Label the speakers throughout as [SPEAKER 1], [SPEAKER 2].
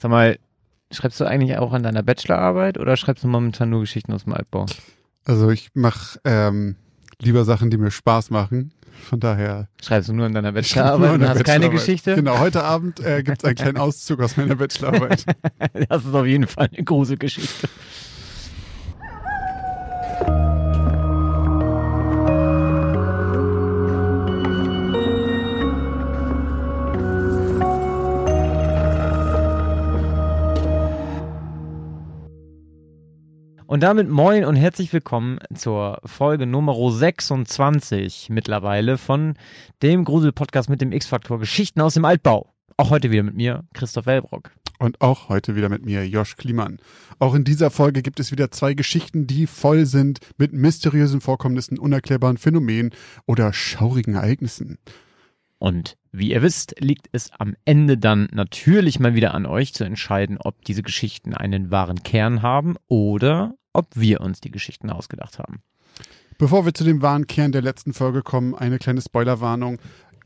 [SPEAKER 1] Sag mal, schreibst du eigentlich auch an deiner Bachelorarbeit oder schreibst du momentan nur Geschichten aus dem Altbau?
[SPEAKER 2] Also ich mache ähm, lieber Sachen, die mir Spaß machen. Von daher.
[SPEAKER 1] Schreibst du nur an deiner Bachelorarbeit und hast keine Geschichte?
[SPEAKER 2] Genau, heute Abend äh, gibt es einen kleinen Auszug aus meiner Bachelorarbeit.
[SPEAKER 1] das ist auf jeden Fall eine große Geschichte. Und damit moin und herzlich willkommen zur Folge Nummer 26 mittlerweile von dem Grusel-Podcast mit dem X-Faktor Geschichten aus dem Altbau. Auch heute wieder mit mir, Christoph Wellbrock.
[SPEAKER 2] Und auch heute wieder mit mir, Josh Kliemann. Auch in dieser Folge gibt es wieder zwei Geschichten, die voll sind mit mysteriösen Vorkommnissen, unerklärbaren Phänomenen oder schaurigen Ereignissen.
[SPEAKER 1] Und wie ihr wisst, liegt es am Ende dann natürlich mal wieder an euch zu entscheiden, ob diese Geschichten einen wahren Kern haben oder ob wir uns die Geschichten ausgedacht haben.
[SPEAKER 2] Bevor wir zu dem wahren Kern der letzten Folge kommen, eine kleine Spoilerwarnung.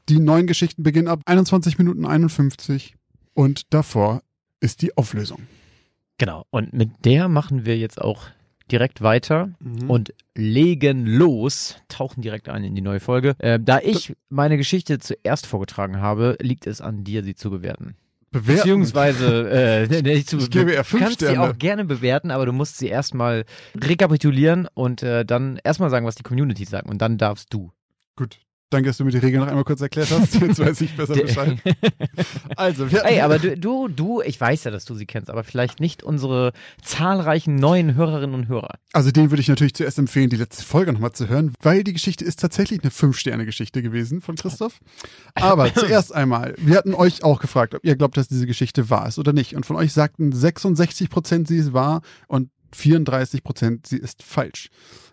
[SPEAKER 2] Die neuen Geschichten beginnen ab 21 Minuten 51 und davor ist die Auflösung.
[SPEAKER 1] Genau, und mit der machen wir jetzt auch direkt weiter mhm. und legen los, tauchen direkt ein in die neue Folge. Äh, da ich meine Geschichte zuerst vorgetragen habe, liegt es an dir, sie zu bewerten.
[SPEAKER 2] Bewerten.
[SPEAKER 1] Beziehungsweise, äh,
[SPEAKER 2] ich, zu, ich gebe ihr fünf
[SPEAKER 1] kannst
[SPEAKER 2] Sterne.
[SPEAKER 1] sie auch gerne bewerten, aber du musst sie erstmal rekapitulieren und äh, dann erstmal sagen, was die Community sagt und dann darfst du.
[SPEAKER 2] Gut, Danke, dass du mir die Regeln noch einmal kurz erklärt hast. Jetzt weiß ich besser Bescheid.
[SPEAKER 1] Also, wir, Ey, aber du, du, du, ich weiß ja, dass du sie kennst, aber vielleicht nicht unsere zahlreichen neuen Hörerinnen und Hörer.
[SPEAKER 2] Also, den würde ich natürlich zuerst empfehlen, die letzte Folge nochmal zu hören, weil die Geschichte ist tatsächlich eine Fünf-Sterne-Geschichte gewesen von Christoph. Aber zuerst einmal, wir hatten euch auch gefragt, ob ihr glaubt, dass diese Geschichte wahr ist oder nicht. Und von euch sagten 66 Prozent, sie ist wahr und 34 Prozent, sie ist falsch.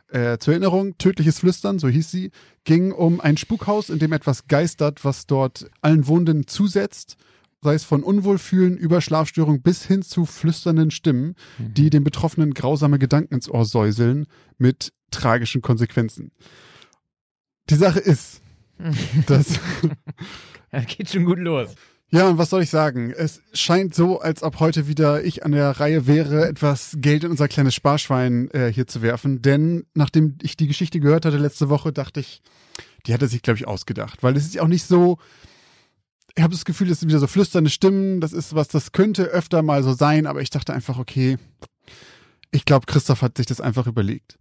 [SPEAKER 2] Äh, zur Erinnerung, tödliches Flüstern, so hieß sie, ging um ein Spukhaus, in dem etwas geistert, was dort allen Wohnenden zusetzt, sei es von Unwohlfühlen über Schlafstörung bis hin zu flüsternden Stimmen, mhm. die den Betroffenen grausame Gedanken ins Ohr säuseln, mit tragischen Konsequenzen. Die Sache ist, dass.
[SPEAKER 1] das geht schon gut los.
[SPEAKER 2] Ja, und was soll ich sagen? Es scheint so, als ob heute wieder ich an der Reihe wäre, etwas Geld in unser kleines Sparschwein äh, hier zu werfen. Denn nachdem ich die Geschichte gehört hatte letzte Woche, dachte ich, die hat er sich, glaube ich, ausgedacht. Weil es ist ja auch nicht so. Ich habe das Gefühl, es sind wieder so flüsternde Stimmen. Das ist was, das könnte öfter mal so sein. Aber ich dachte einfach, okay, ich glaube, Christoph hat sich das einfach überlegt.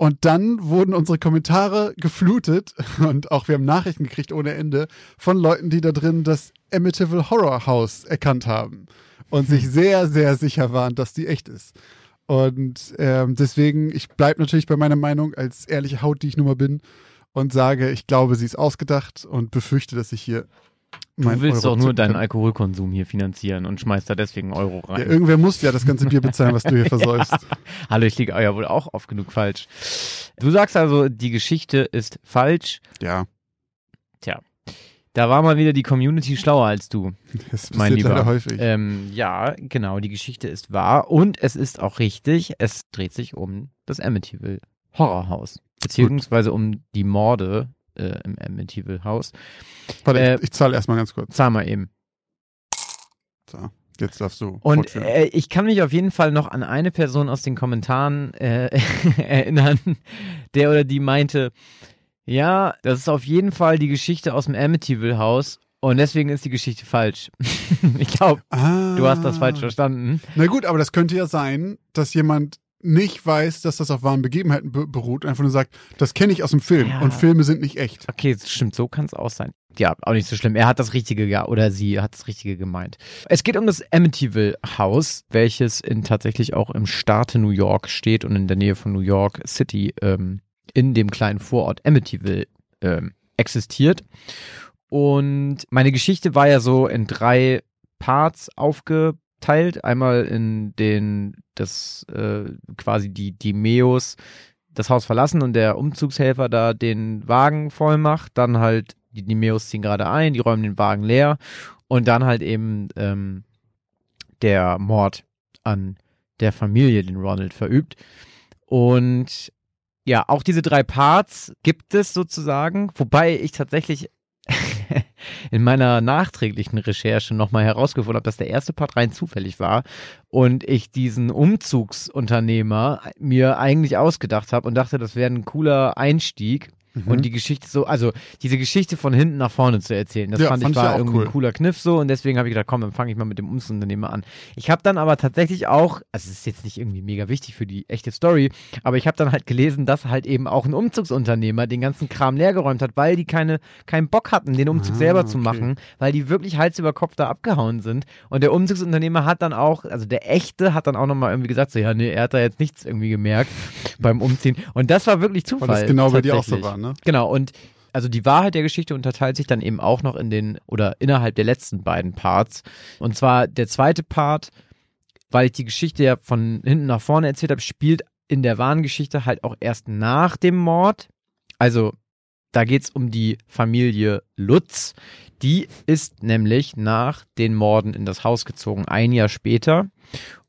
[SPEAKER 2] Und dann wurden unsere Kommentare geflutet und auch wir haben Nachrichten gekriegt ohne Ende von Leuten, die da drin das Amityville Horror House erkannt haben und sich hm. sehr, sehr sicher waren, dass die echt ist. Und ähm, deswegen, ich bleibe natürlich bei meiner Meinung als ehrliche Haut, die ich nun mal bin, und sage, ich glaube, sie ist ausgedacht und befürchte, dass ich hier
[SPEAKER 1] Du willst Euro doch nur deinen Alkoholkonsum hier finanzieren und schmeißt da deswegen Euro rein.
[SPEAKER 2] Ja, irgendwer muss ja das ganze Bier bezahlen, was du hier versäufst.
[SPEAKER 1] Hallo, ich liege ja wohl auch oft genug falsch. Du sagst also, die Geschichte ist falsch.
[SPEAKER 2] Ja.
[SPEAKER 1] Tja. Da war mal wieder die Community schlauer als du.
[SPEAKER 2] Das mein Lieber. leider häufig.
[SPEAKER 1] Ähm, ja, genau, die Geschichte ist wahr und es ist auch richtig. Es dreht sich um das Amityville Horrorhaus. Beziehungsweise Gut. um die Morde äh, im Amityville Haus.
[SPEAKER 2] Warte, äh, ich, ich zahle erstmal ganz kurz.
[SPEAKER 1] Zahl mal eben.
[SPEAKER 2] So, jetzt darfst du.
[SPEAKER 1] Und äh, ich kann mich auf jeden Fall noch an eine Person aus den Kommentaren äh, erinnern, der oder die meinte, ja, das ist auf jeden Fall die Geschichte aus dem Amityville Haus und deswegen ist die Geschichte falsch. ich glaube, ah. du hast das falsch ah. verstanden.
[SPEAKER 2] Na gut, aber das könnte ja sein, dass jemand nicht weiß, dass das auf wahren Begebenheiten beruht, einfach nur sagt, das kenne ich aus dem Film ja. und Filme sind nicht echt.
[SPEAKER 1] Okay, stimmt, so kann es auch sein. Ja, auch nicht so schlimm. Er hat das Richtige, ja, oder sie hat das Richtige gemeint. Es geht um das Amityville House, welches in tatsächlich auch im Staate New York steht und in der Nähe von New York City ähm, in dem kleinen Vorort Amityville ähm, existiert. Und meine Geschichte war ja so in drei Parts aufge teilt. Einmal in den, das äh, quasi die, die Meos das Haus verlassen und der Umzugshelfer da den Wagen voll macht. Dann halt, die, die Meos ziehen gerade ein, die räumen den Wagen leer. Und dann halt eben ähm, der Mord an der Familie, den Ronald verübt. Und ja, auch diese drei Parts gibt es sozusagen, wobei ich tatsächlich in meiner nachträglichen Recherche nochmal herausgefunden habe, dass der erste Part rein zufällig war und ich diesen Umzugsunternehmer mir eigentlich ausgedacht habe und dachte, das wäre ein cooler Einstieg Mhm. Und die Geschichte so, also diese Geschichte von hinten nach vorne zu erzählen, das ja, fand, fand, ich war irgendwie cool. ein cooler Kniff so und deswegen habe ich gedacht, komm, dann fange ich mal mit dem Umzugsunternehmer an. Ich habe dann aber tatsächlich auch, also es ist jetzt nicht irgendwie mega wichtig für die echte Story, aber ich habe dann halt gelesen, dass halt eben auch ein Umzugsunternehmer den ganzen Kram leergeräumt hat, weil die keine, keinen Bock hatten, den Umzug ah, selber zu machen, weil die wirklich Hals über Kopf da abgehauen sind. Und der Umzugsunternehmer hat dann auch, also der echte hat dann auch nochmal irgendwie gesagt, so ja, nee, er hat da jetzt nichts irgendwie gemerkt beim Umziehen. Und das war wirklich Zufall. Und das
[SPEAKER 2] genau bei dir auch so war ne?
[SPEAKER 1] Genau, und also die Wahrheit der Geschichte unterteilt sich dann eben auch noch in den oder innerhalb der letzten beiden Parts. Und zwar der zweite Part, weil ich die Geschichte ja von hinten nach vorne erzählt habe, spielt in der wahren Geschichte halt auch erst nach dem Mord. Also da geht es um die Familie Lutz. Die ist nämlich nach den Morden in das Haus gezogen, ein Jahr später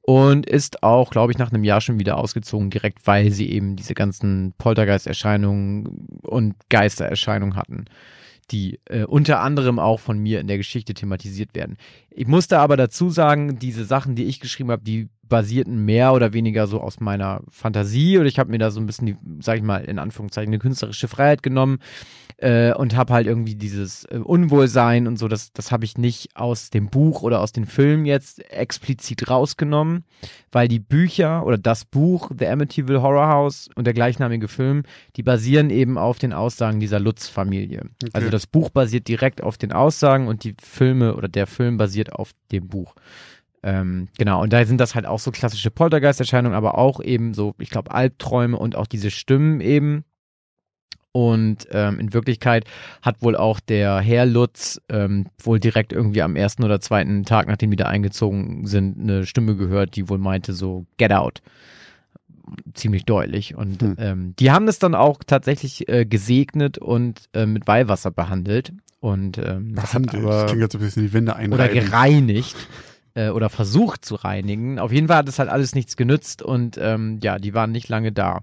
[SPEAKER 1] und ist auch, glaube ich, nach einem Jahr schon wieder ausgezogen, direkt weil sie eben diese ganzen Poltergeisterscheinungen und Geistererscheinungen hatten, die äh, unter anderem auch von mir in der Geschichte thematisiert werden. Ich musste aber dazu sagen, diese Sachen, die ich geschrieben habe, die basierten mehr oder weniger so aus meiner Fantasie oder ich habe mir da so ein bisschen, die, sag ich mal, in Anführungszeichen eine künstlerische Freiheit genommen äh, und habe halt irgendwie dieses äh, Unwohlsein und so, das, das habe ich nicht aus dem Buch oder aus den Filmen jetzt explizit rausgenommen, weil die Bücher oder das Buch The Amityville Horror House und der gleichnamige Film, die basieren eben auf den Aussagen dieser Lutz-Familie. Okay. Also das Buch basiert direkt auf den Aussagen und die Filme oder der Film basiert auf dem Buch. Ähm, genau, und da sind das halt auch so klassische Poltergeisterscheinungen, aber auch eben so, ich glaube, Albträume und auch diese Stimmen eben. Und ähm, in Wirklichkeit hat wohl auch der Herr Lutz ähm, wohl direkt irgendwie am ersten oder zweiten Tag, nachdem die da eingezogen sind, eine Stimme gehört, die wohl meinte so, get out. Ziemlich deutlich. Und hm. ähm, die haben das dann auch tatsächlich äh, gesegnet und äh, mit Weihwasser behandelt. Und ähm,
[SPEAKER 2] behandelt. Das, klingt, als ob die Wände einreiben.
[SPEAKER 1] Oder gereinigt äh, oder versucht zu reinigen. Auf jeden Fall hat es halt alles nichts genützt und ähm, ja, die waren nicht lange da.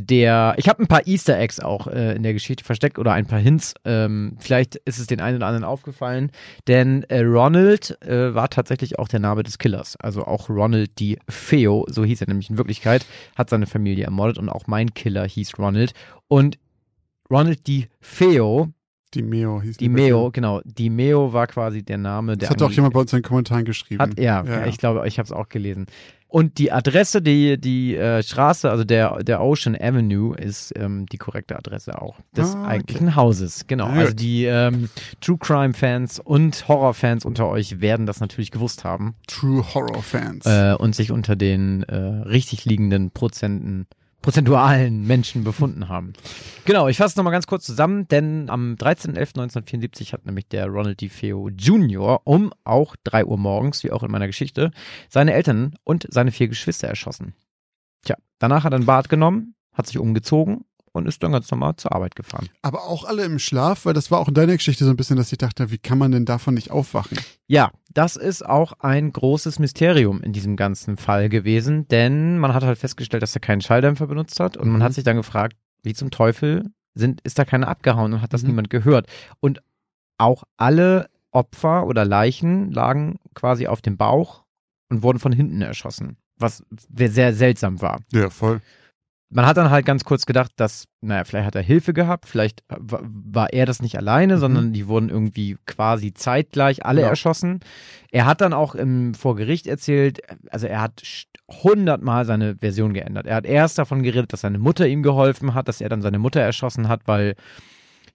[SPEAKER 1] Der, ich habe ein paar Easter Eggs auch äh, in der Geschichte versteckt oder ein paar Hints. Ähm, vielleicht ist es den einen oder anderen aufgefallen, denn äh, Ronald äh, war tatsächlich auch der Name des Killers. Also auch Ronald Di Feo, so hieß er nämlich in Wirklichkeit, hat seine Familie ermordet und auch mein Killer hieß Ronald. Und Ronald Di Feo
[SPEAKER 2] die Meo hieß
[SPEAKER 1] die. Die Meo, genau. Die Meo war quasi der Name der.
[SPEAKER 2] Das hat auch jemand bei uns in den Kommentaren geschrieben.
[SPEAKER 1] Hat, ja, ja, ich glaube, ich habe es auch gelesen. Und die Adresse, die, die äh, Straße, also der, der Ocean Avenue, ist ähm, die korrekte Adresse auch des ah, okay. eigentlichen Hauses. Genau. Also die ähm, True Crime Fans und Horror Fans unter euch werden das natürlich gewusst haben.
[SPEAKER 2] True Horror Fans.
[SPEAKER 1] Äh, und sich unter den äh, richtig liegenden Prozenten prozentualen Menschen befunden haben. Genau, ich fasse es nochmal ganz kurz zusammen, denn am 13.11.1974 hat nämlich der Ronald D. Feo Jr. um auch 3 Uhr morgens, wie auch in meiner Geschichte, seine Eltern und seine vier Geschwister erschossen. Tja, danach hat er ein Bad genommen, hat sich umgezogen und ist dann ganz normal zur Arbeit gefahren.
[SPEAKER 2] Aber auch alle im Schlaf, weil das war auch in deiner Geschichte so ein bisschen, dass ich dachte, wie kann man denn davon nicht aufwachen?
[SPEAKER 1] Ja, das ist auch ein großes Mysterium in diesem ganzen Fall gewesen, denn man hat halt festgestellt, dass er keinen Schalldämpfer benutzt hat und man hat mhm. sich dann gefragt, wie zum Teufel sind, ist da keiner abgehauen und hat das mhm. niemand gehört? Und auch alle Opfer oder Leichen lagen quasi auf dem Bauch und wurden von hinten erschossen, was sehr seltsam war.
[SPEAKER 2] Ja, voll
[SPEAKER 1] man hat dann halt ganz kurz gedacht, dass, naja, vielleicht hat er Hilfe gehabt, vielleicht war er das nicht alleine, mhm. sondern die wurden irgendwie quasi zeitgleich alle ja. erschossen. Er hat dann auch im, vor Gericht erzählt, also er hat hundertmal seine Version geändert. Er hat erst davon geredet, dass seine Mutter ihm geholfen hat, dass er dann seine Mutter erschossen hat, weil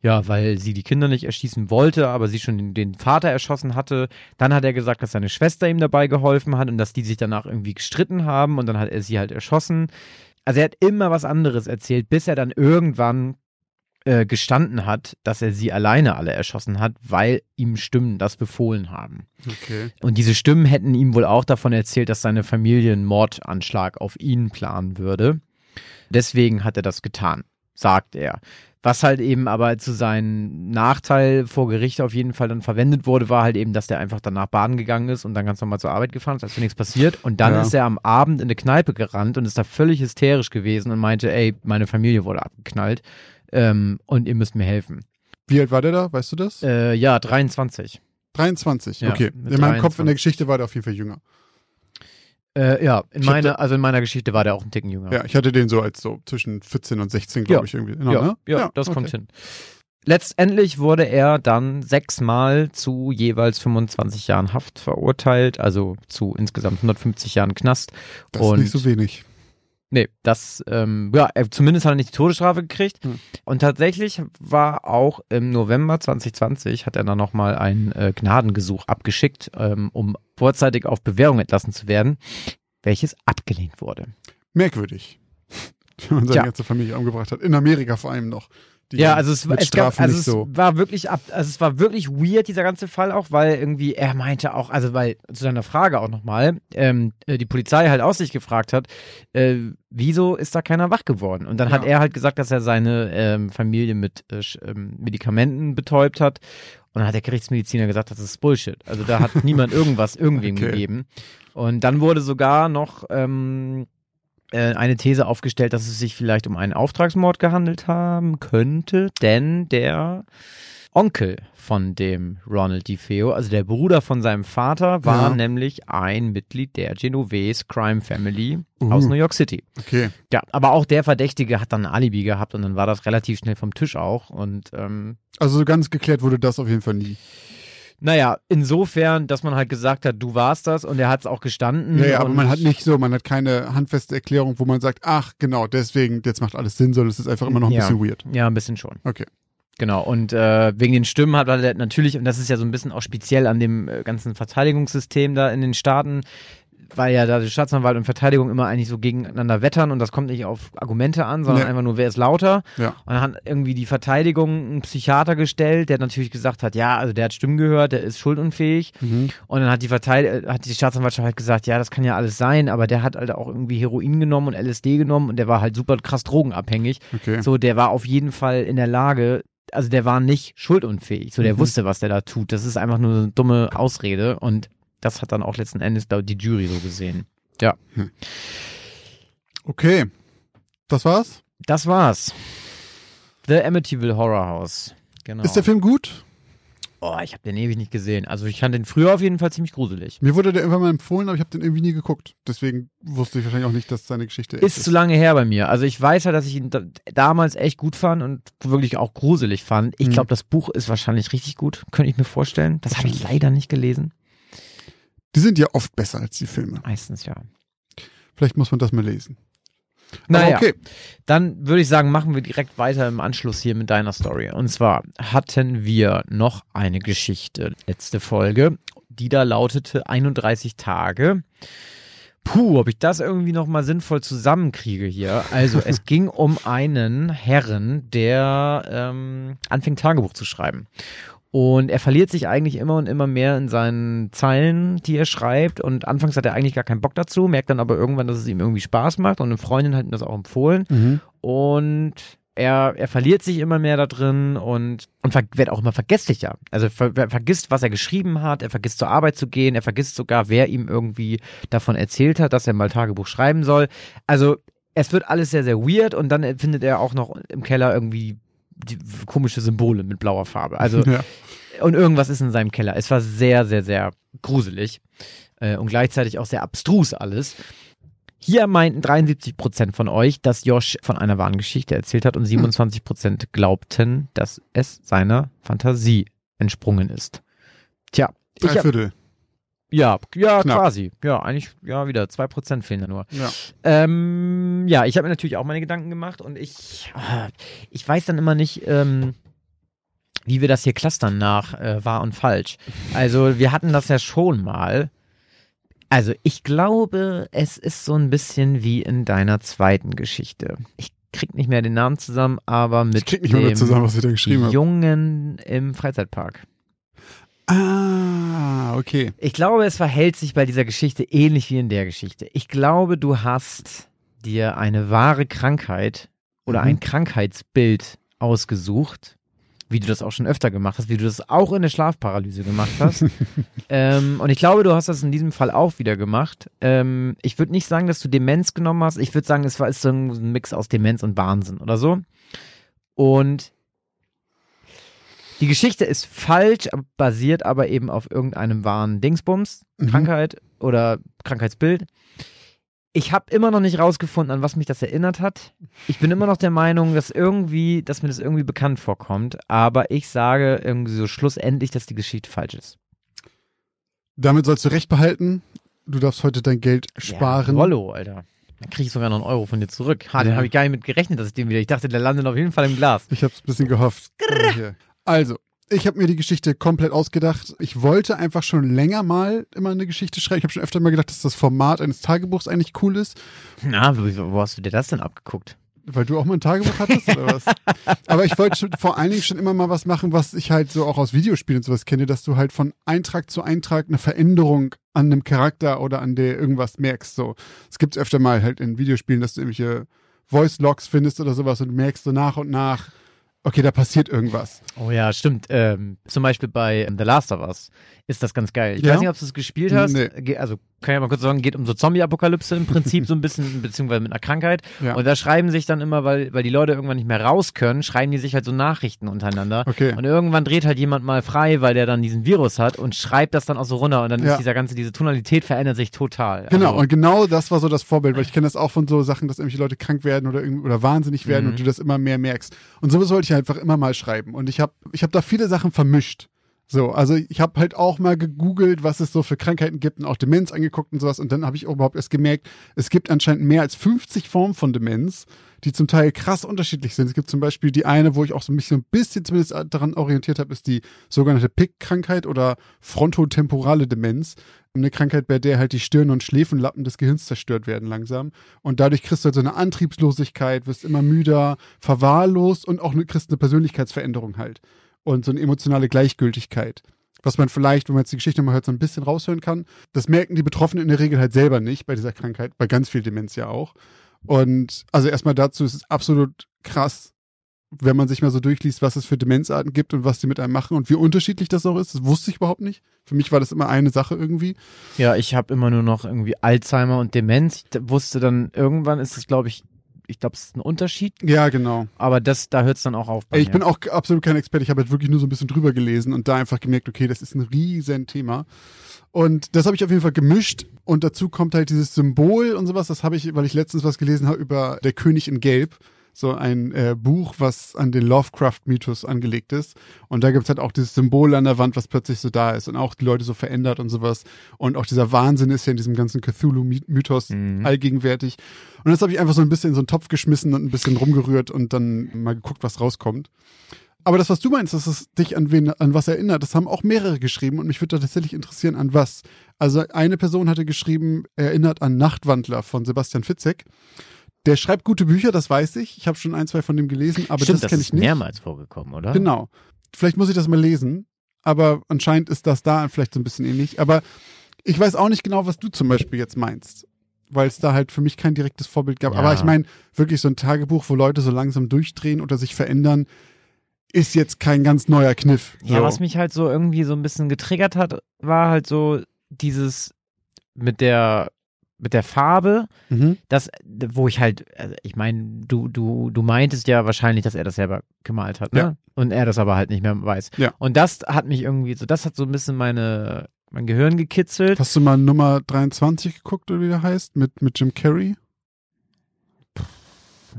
[SPEAKER 1] ja, weil sie die Kinder nicht erschießen wollte, aber sie schon den, den, Vater erschossen hatte. Dann hat er gesagt, dass seine Schwester ihm dabei geholfen hat und dass die sich danach irgendwie gestritten haben und dann hat er sie halt erschossen. Also er hat immer was anderes erzählt, bis er dann irgendwann äh, gestanden hat, dass er sie alleine alle erschossen hat, weil ihm Stimmen das befohlen haben.
[SPEAKER 2] Okay.
[SPEAKER 1] Und diese Stimmen hätten ihm wohl auch davon erzählt, dass seine Familie einen Mordanschlag auf ihn planen würde. Deswegen hat er das getan, sagt er. Was halt eben aber zu seinem Nachteil vor Gericht auf jeden Fall dann verwendet wurde, war halt eben, dass der einfach danach baden gegangen ist und dann ganz normal zur Arbeit gefahren ist, als wäre nichts passiert. Und dann ja. ist er am Abend in eine Kneipe gerannt und ist da völlig hysterisch gewesen und meinte, ey, meine Familie wurde abgeknallt ähm, und ihr müsst mir helfen.
[SPEAKER 2] Wie alt war der da? Weißt du das?
[SPEAKER 1] Äh, ja, 23.
[SPEAKER 2] 23,
[SPEAKER 1] Ja,
[SPEAKER 2] okay. In meinem Kopf
[SPEAKER 1] 23.
[SPEAKER 2] in der Geschichte war der auf jeden Fall jünger.
[SPEAKER 1] Äh, ja, in meiner, also in meiner Geschichte war der auch ein Ticken jünger.
[SPEAKER 2] Ja, ich hatte den so als so zwischen 14 und 16, glaube
[SPEAKER 1] Ja.
[SPEAKER 2] ich, irgendwie. Genau,
[SPEAKER 1] ja,
[SPEAKER 2] ne?
[SPEAKER 1] ja, das
[SPEAKER 2] okay.
[SPEAKER 1] kommt hin. Letztendlich wurde er dann sechsmal zu jeweils 25 Jahren Haft verurteilt, also zu insgesamt 150 Jahren Knast.
[SPEAKER 2] Das
[SPEAKER 1] Und-
[SPEAKER 2] ist nicht so wenig.
[SPEAKER 1] Nee, das, ähm, ja, er, zumindest hat er nicht die Todesstrafe gekriegt.
[SPEAKER 2] Hm.
[SPEAKER 1] Und tatsächlich war auch im November 2020 hat er dann nochmal ein äh, Gnadengesuch abgeschickt, ähm, um vorzeitig auf Bewährung entlassen zu werden, welches abgelehnt wurde.
[SPEAKER 2] Merkwürdig. Wenn man seine
[SPEAKER 1] Tja.
[SPEAKER 2] ganze Familie umgebracht hat. In Amerika vor allem noch.
[SPEAKER 1] Ja, also es, es, gab, also es
[SPEAKER 2] so.
[SPEAKER 1] war wirklich ab, also es war wirklich weird dieser ganze Fall auch, weil irgendwie er meinte auch, also weil zu deiner Frage auch nochmal, ähm, äh, die Polizei halt aus sich gefragt hat, äh, wieso ist da keiner wach geworden? Und dann hat
[SPEAKER 2] Ja.
[SPEAKER 1] er halt gesagt, dass er seine ähm, Familie mit äh, ähm, Medikamenten betäubt hat. Und dann hat der Gerichtsmediziner gesagt, das ist Bullshit. Also da hat niemand irgendwas irgendwem
[SPEAKER 2] Okay.
[SPEAKER 1] gegeben. Und dann wurde sogar noch ähm, äh, eine These aufgestellt, dass es sich vielleicht um einen Auftragsmord gehandelt haben könnte, denn der Onkel von dem Ronald DiFeo, also der Bruder von seinem Vater, war
[SPEAKER 2] Ja.
[SPEAKER 1] nämlich ein Mitglied der Genovese Crime Family
[SPEAKER 2] Uh.
[SPEAKER 1] aus New York City.
[SPEAKER 2] Okay.
[SPEAKER 1] Ja, aber auch der Verdächtige hat dann ein Alibi gehabt und dann war das relativ schnell vom Tisch auch. Und ähm,
[SPEAKER 2] Also so ganz geklärt wurde das auf jeden Fall nie.
[SPEAKER 1] Naja, insofern, dass man halt gesagt hat, du warst das und er hat es auch gestanden.
[SPEAKER 2] Ja, ja, aber man hat nicht so, man hat keine handfeste Erklärung, wo man sagt, ach genau, deswegen, jetzt macht alles Sinn, sondern es ist einfach immer noch ein
[SPEAKER 1] Ja.
[SPEAKER 2] bisschen weird.
[SPEAKER 1] Ja, ein bisschen schon.
[SPEAKER 2] Okay.
[SPEAKER 1] Genau, und äh, wegen den Stimmen hat er natürlich, und das ist ja so ein bisschen auch speziell an dem äh, ganzen Verteidigungssystem da in den Staaten, weil ja da die Staatsanwalt und Verteidigung immer eigentlich so gegeneinander wettern und das kommt nicht auf Argumente an, sondern
[SPEAKER 2] Nee.
[SPEAKER 1] einfach nur, wer ist lauter.
[SPEAKER 2] Ja.
[SPEAKER 1] Und dann hat irgendwie die Verteidigung einen Psychiater gestellt, der natürlich gesagt hat, ja, also der hat Stimmen gehört, der ist schuldunfähig.
[SPEAKER 2] Mhm.
[SPEAKER 1] Und dann hat die Verteid äh, hat die Staatsanwaltschaft halt gesagt, ja, das kann ja alles sein, aber der hat halt auch irgendwie Heroin genommen und LSD genommen und der war halt super krass drogenabhängig.
[SPEAKER 2] Okay.
[SPEAKER 1] So, der war auf jeden Fall in der Lage, also der war nicht schuldunfähig. So, der
[SPEAKER 2] Mhm.
[SPEAKER 1] wusste, was der da tut. Das ist einfach nur eine dumme Ausrede und das hat dann auch letzten Endes die Jury so gesehen. Ja,
[SPEAKER 2] Okay. Das war's?
[SPEAKER 1] das war's. The Amityville Horror House. Genau.
[SPEAKER 2] Ist der Film gut?
[SPEAKER 1] oh, ich habe den ewig nicht gesehen. Also ich fand den früher auf jeden Fall ziemlich gruselig.
[SPEAKER 2] Mir wurde der irgendwann mal empfohlen, aber ich habe den irgendwie nie geguckt. Deswegen wusste ich wahrscheinlich auch nicht, dass seine Geschichte echt
[SPEAKER 1] Ist zu lange her bei mir. Also ich weiß halt, dass ich ihn da, damals echt gut fand und wirklich auch gruselig fand. Ich
[SPEAKER 2] Mhm.
[SPEAKER 1] glaube, das Buch ist wahrscheinlich richtig gut. Könnte ich mir vorstellen. Das habe ich leider nicht gelesen.
[SPEAKER 2] Die sind ja oft besser als die Filme.
[SPEAKER 1] Meistens ja.
[SPEAKER 2] Vielleicht muss man das mal lesen.
[SPEAKER 1] Naja,
[SPEAKER 2] okay.
[SPEAKER 1] dann würde ich sagen, machen wir direkt weiter im Anschluss hier mit deiner Story. Und zwar hatten wir noch eine Geschichte, letzte Folge, die da lautete 31 Tage. Puh, ob ich das irgendwie nochmal sinnvoll zusammenkriege hier. Also, es ging um einen Herren, der ähm, anfängt Tagebuch zu schreiben. Und er verliert sich eigentlich immer und immer mehr in seinen Zeilen, die er schreibt. Und anfangs hat er eigentlich gar keinen Bock dazu, merkt dann aber irgendwann, dass es ihm irgendwie Spaß macht. Und eine Freundin hat ihm das auch empfohlen.
[SPEAKER 2] Mhm.
[SPEAKER 1] Und er, er verliert sich immer mehr da drin und, und wird auch immer vergesslicher. Also ver ver vergisst, was er geschrieben hat, er vergisst zur Arbeit zu gehen, er vergisst sogar, wer ihm irgendwie davon erzählt hat, dass er mal Tagebuch schreiben soll. Also es wird alles sehr, sehr weird und dann findet er auch noch im Keller irgendwie komische Symbole mit blauer Farbe. Also
[SPEAKER 2] Ja.
[SPEAKER 1] und irgendwas ist in seinem Keller. Es war sehr, sehr, sehr gruselig äh, und gleichzeitig auch sehr abstrus alles. Hier meinten 73% von euch, dass Josh von einer wahren Geschichte erzählt hat und 27% glaubten, dass es seiner Fantasie entsprungen ist. Tja, ich
[SPEAKER 2] Drei Viertel.
[SPEAKER 1] Ja, ja,
[SPEAKER 2] Knapp.
[SPEAKER 1] quasi. Ja, eigentlich, ja, wieder 2% fehlen da nur.
[SPEAKER 2] Ja.
[SPEAKER 1] Ähm, ja, ich habe mir natürlich auch meine Gedanken gemacht und ich, ah, ich weiß dann immer nicht, ähm, wie wir das hier clustern nach äh, wahr und falsch. Also wir hatten das ja schon mal. Also ich glaube, es ist so ein bisschen wie in deiner zweiten Geschichte. Ich krieg nicht mehr den Namen zusammen, aber mit
[SPEAKER 2] Ich krieg nicht mehr
[SPEAKER 1] dem
[SPEAKER 2] zusammen, was ich da geschrieben.
[SPEAKER 1] Jungen im Freizeitpark.
[SPEAKER 2] Ah, okay.
[SPEAKER 1] Ich glaube, es verhält sich bei dieser Geschichte ähnlich wie in der Geschichte. Ich glaube, du hast dir eine wahre Krankheit oder
[SPEAKER 2] Mhm.
[SPEAKER 1] ein Krankheitsbild ausgesucht, wie du das auch schon öfter gemacht hast, wie du das auch in der Schlafparalyse gemacht hast. ähm, und ich glaube, du hast das in diesem Fall auch wieder gemacht. Ähm, ich würde nicht sagen, dass du Demenz genommen hast. Ich würde sagen, es war ist so ein Mix aus Demenz und Wahnsinn oder so. Und Die Geschichte ist falsch, basiert aber eben auf irgendeinem wahren Dingsbums,
[SPEAKER 2] Mhm.
[SPEAKER 1] Krankheit oder Krankheitsbild. Ich habe immer noch nicht rausgefunden, an was mich das erinnert hat. Ich bin immer noch der Meinung, dass irgendwie, dass mir das irgendwie bekannt vorkommt. Aber ich sage irgendwie so schlussendlich, dass die Geschichte falsch ist.
[SPEAKER 2] Damit sollst du recht behalten. Du darfst heute dein Geld sparen.
[SPEAKER 1] Ja, Rollo, Alter. Dann kriege ich sogar noch einen Euro von dir zurück. Ha, den
[SPEAKER 2] Ja.
[SPEAKER 1] habe ich gar nicht mit gerechnet, dass ich den wieder. Ich dachte, der landet auf jeden Fall im Glas.
[SPEAKER 2] Ich habe es ein bisschen gehofft. Hier. Also, ich habe mir die Geschichte komplett ausgedacht. Ich wollte einfach schon länger mal immer eine Geschichte schreiben. Ich habe schon öfter mal gedacht, dass das Format eines Tagebuchs eigentlich cool ist,
[SPEAKER 1] Na, wo, wo hast du dir das denn abgeguckt?
[SPEAKER 2] weil du auch mal ein Tagebuch hattest oder was? Aber ich wollte vor allen Dingen schon immer mal was machen, was ich halt so auch aus Videospielen und sowas kenne, dass du halt von Eintrag zu Eintrag eine Veränderung an einem Charakter oder an der irgendwas merkst. So, es gibt öfter mal halt in Videospielen, dass du irgendwelche Voice-Logs findest oder sowas und merkst so nach und nach, okay, da passiert irgendwas.
[SPEAKER 1] Oh ja, stimmt. Ähm, zum Beispiel bei The Last of Us ist das ganz geil. Ich
[SPEAKER 2] Ja?
[SPEAKER 1] weiß nicht, ob du es gespielt hast.
[SPEAKER 2] Nee.
[SPEAKER 1] Also kann ich mal kurz sagen, geht um so Zombie-Apokalypse im Prinzip so ein bisschen, beziehungsweise mit einer Krankheit.
[SPEAKER 2] Ja.
[SPEAKER 1] Und da schreiben sich dann immer, weil, weil die Leute irgendwann nicht mehr raus können, schreiben die sich halt so Nachrichten untereinander.
[SPEAKER 2] Okay.
[SPEAKER 1] Und irgendwann dreht halt jemand mal frei, weil der dann diesen Virus hat und schreibt das dann auch so runter und dann
[SPEAKER 2] Ja.
[SPEAKER 1] ist dieser ganze, diese Tonalität verändert sich total.
[SPEAKER 2] Genau,
[SPEAKER 1] Also,
[SPEAKER 2] und genau das war so das Vorbild, weil ich kenne das auch von so Sachen, dass irgendwelche Leute krank werden oder, oder wahnsinnig werden
[SPEAKER 1] Mhm.
[SPEAKER 2] und du das immer mehr merkst. Und sowas wollte ich einfach immer mal schreiben. Und ich habe ich hab da viele Sachen vermischt. So, also ich habe halt auch mal gegoogelt, was es so für Krankheiten gibt und auch Demenz angeguckt und sowas. Und dann habe ich überhaupt erst gemerkt, es gibt anscheinend mehr als 50 Formen von Demenz, die zum Teil krass unterschiedlich sind. Es gibt zum Beispiel die eine, wo ich auch so mich so ein bisschen zumindest daran orientiert habe, ist die sogenannte PIC-Krankheit oder frontotemporale Demenz. Eine Krankheit, bei der halt die Stirn- und Schläfenlappen des Gehirns zerstört werden langsam. Und dadurch kriegst du halt so eine Antriebslosigkeit, wirst immer müder, verwahrlost und auch kriegst eine Persönlichkeitsveränderung halt. Und so eine emotionale Gleichgültigkeit. Was man vielleicht, wenn man jetzt die Geschichte mal hört, so ein bisschen raushören kann. Das merken die Betroffenen in der Regel halt selber nicht bei dieser Krankheit, bei ganz viel Demenz ja auch. Und also erstmal dazu ist es absolut krass, wenn man sich mal so durchliest, was es für Demenzarten gibt und was die mit einem machen und wie unterschiedlich das auch ist. Das wusste ich überhaupt nicht. Für mich war das immer eine Sache irgendwie.
[SPEAKER 1] Ja, ich habe immer nur noch irgendwie Alzheimer und Demenz. Ich wusste dann, irgendwann ist es, glaube ich, ich glaube, es ist ein Unterschied,
[SPEAKER 2] Ja, genau.
[SPEAKER 1] aber das, da hört es dann auch auf.
[SPEAKER 2] ich
[SPEAKER 1] mir.
[SPEAKER 2] bin auch absolut kein Experte. Ich habe halt wirklich nur so ein bisschen drüber gelesen und da einfach gemerkt, okay, das ist ein riesen Thema. Und das habe ich auf jeden Fall gemischt. Und dazu kommt halt dieses Symbol und sowas. Das habe ich, weil ich letztens was gelesen habe über Der König in Gelb. So ein äh, Buch, was an den Lovecraft-Mythos angelegt ist. Und da gibt's halt auch dieses Symbol an der Wand, was plötzlich so da ist und auch die Leute so verändert und sowas. Und auch dieser Wahnsinn ist ja in diesem ganzen Cthulhu-Mythos
[SPEAKER 1] Mhm.
[SPEAKER 2] allgegenwärtig. Und das habe ich einfach so ein bisschen in so einen Topf geschmissen und ein bisschen rumgerührt und dann mal geguckt, was rauskommt. Aber das, was du meinst, dass es dich an wen, an was erinnert, das haben auch mehrere geschrieben und mich würde tatsächlich interessieren, an was. Also eine Person hatte geschrieben, erinnert an Nachtwandler von Sebastian Fitzek. Der schreibt gute Bücher, das weiß ich. Ich habe schon ein, zwei von dem gelesen, aber
[SPEAKER 1] Stimmt,
[SPEAKER 2] das kenne
[SPEAKER 1] ist
[SPEAKER 2] ich nicht.
[SPEAKER 1] mehrmals vorgekommen, oder?
[SPEAKER 2] Genau. Vielleicht muss ich das mal lesen, aber anscheinend ist das da vielleicht so ein bisschen ähnlich. Aber ich weiß auch nicht genau, was du zum Beispiel jetzt meinst, weil es da halt für mich kein direktes Vorbild gab.
[SPEAKER 1] Ja.
[SPEAKER 2] Aber ich meine, wirklich so ein Tagebuch, wo Leute so langsam durchdrehen oder sich verändern, ist jetzt kein ganz neuer Kniff.
[SPEAKER 1] Ja,
[SPEAKER 2] so.
[SPEAKER 1] was mich halt so irgendwie so ein bisschen getriggert hat, war halt so dieses mit der mit der Farbe,
[SPEAKER 2] Mhm.
[SPEAKER 1] das, wo ich halt, also ich meine, du, du, du meintest ja wahrscheinlich, dass er das selber gemalt hat, ne?
[SPEAKER 2] Ja.
[SPEAKER 1] Und er das aber halt nicht mehr weiß.
[SPEAKER 2] Ja.
[SPEAKER 1] Und das hat mich irgendwie, so, das hat so ein bisschen meine, mein Gehirn gekitzelt.
[SPEAKER 2] Hast du mal Nummer 23 geguckt, oder wie der heißt? Mit, mit Jim Carrey?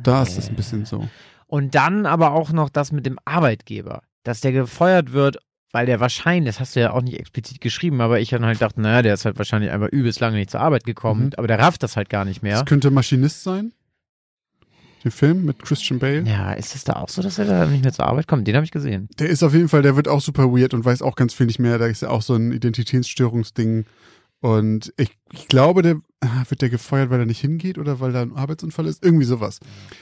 [SPEAKER 2] Da ist es ein bisschen so.
[SPEAKER 1] Und dann aber auch noch das mit dem Arbeitgeber, dass der gefeuert wird, weil der wahrscheinlich, das hast du ja auch nicht explizit geschrieben, aber ich dann halt dachte, naja, der ist halt wahrscheinlich einfach übelst lange nicht zur Arbeit gekommen,
[SPEAKER 2] Mhm.
[SPEAKER 1] aber der rafft das halt gar nicht mehr.
[SPEAKER 2] Das könnte Maschinist sein. Den Film mit Christian Bale.
[SPEAKER 1] Ja, ist es da auch so, dass er da nicht mehr zur Arbeit kommt? Den habe ich gesehen.
[SPEAKER 2] Der ist auf jeden Fall, der wird auch super weird und weiß auch ganz viel nicht mehr. Da ist ja auch so ein Identitätsstörungsding. Und ich, ich glaube, der ah, wird der gefeuert, weil er nicht hingeht oder weil da ein Arbeitsunfall ist. Irgendwie sowas.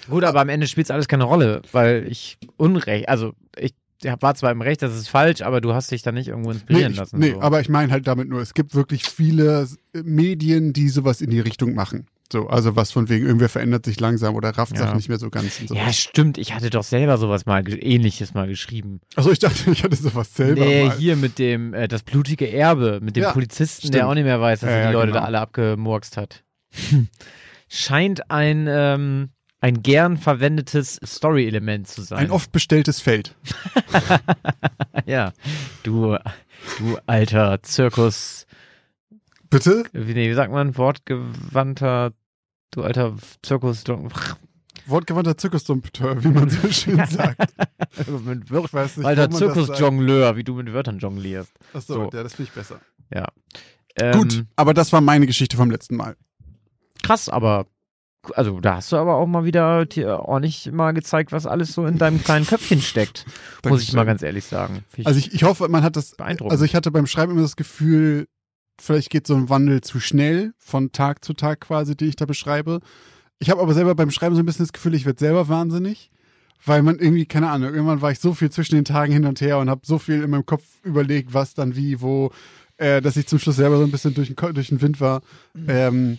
[SPEAKER 1] Gut, aber am Ende spielt es alles keine Rolle, weil ich Unrecht, also ich war zwar im Recht, das ist falsch, aber du hast dich da nicht irgendwo
[SPEAKER 2] Nee,
[SPEAKER 1] inspirieren
[SPEAKER 2] ich,
[SPEAKER 1] lassen.
[SPEAKER 2] nee
[SPEAKER 1] so.
[SPEAKER 2] aber ich meine halt damit nur, es gibt wirklich viele Medien, die sowas in die Richtung machen. So, also was von wegen, irgendwer verändert sich langsam oder rafft
[SPEAKER 1] Ja.
[SPEAKER 2] Sachen nicht mehr so ganz so.
[SPEAKER 1] ja, stimmt, ich hatte doch selber sowas mal, ähnliches mal geschrieben.
[SPEAKER 2] Also ich dachte, ich hatte sowas selber
[SPEAKER 1] Nee,
[SPEAKER 2] mal.
[SPEAKER 1] hier mit dem, äh, das blutige Erbe, mit dem
[SPEAKER 2] Ja,
[SPEAKER 1] Polizisten,
[SPEAKER 2] stimmt.
[SPEAKER 1] der auch nicht mehr weiß, dass
[SPEAKER 2] Ja,
[SPEAKER 1] er die Leute da
[SPEAKER 2] genau.
[SPEAKER 1] alle abgemurkst hat. Scheint ein, ähm, ein gern verwendetes Story-Element zu sein.
[SPEAKER 2] Ein oft bestelltes Feld.
[SPEAKER 1] ja, du, du alter Zirkus.
[SPEAKER 2] Bitte?
[SPEAKER 1] Wie, nee, wie sagt man? Wortgewandter, du alter Zirkus.
[SPEAKER 2] Wortgewandter Zirkusdompteur, wie man so schön sagt.
[SPEAKER 1] mit Wir
[SPEAKER 2] ich weiß nicht,
[SPEAKER 1] alter. Zirkusjongleur, wie du mit Wörtern jonglierst.
[SPEAKER 2] Achso,
[SPEAKER 1] So.
[SPEAKER 2] ja, das finde ich besser.
[SPEAKER 1] Ja. Ähm,
[SPEAKER 2] Gut, aber das war meine Geschichte vom letzten Mal.
[SPEAKER 1] Krass, aber also da hast du aber auch mal wieder ordentlich mal gezeigt, was alles so in deinem kleinen Köpfchen steckt. muss ich mal ganz ehrlich sagen. Ich
[SPEAKER 2] Also ich, ich hoffe, man hat das.
[SPEAKER 1] beeindruckend.
[SPEAKER 2] Also ich hatte beim Schreiben immer das Gefühl, vielleicht geht so ein Wandel zu schnell von Tag zu Tag quasi, den ich da beschreibe. Ich habe aber selber beim Schreiben so ein bisschen das Gefühl, ich werde selber wahnsinnig, weil man irgendwie, keine Ahnung, irgendwann war ich so viel zwischen den Tagen hin und her und habe so viel in meinem Kopf überlegt, was dann wie, wo, äh, dass ich zum Schluss selber so ein bisschen durch den, durch den Wind war. Ähm,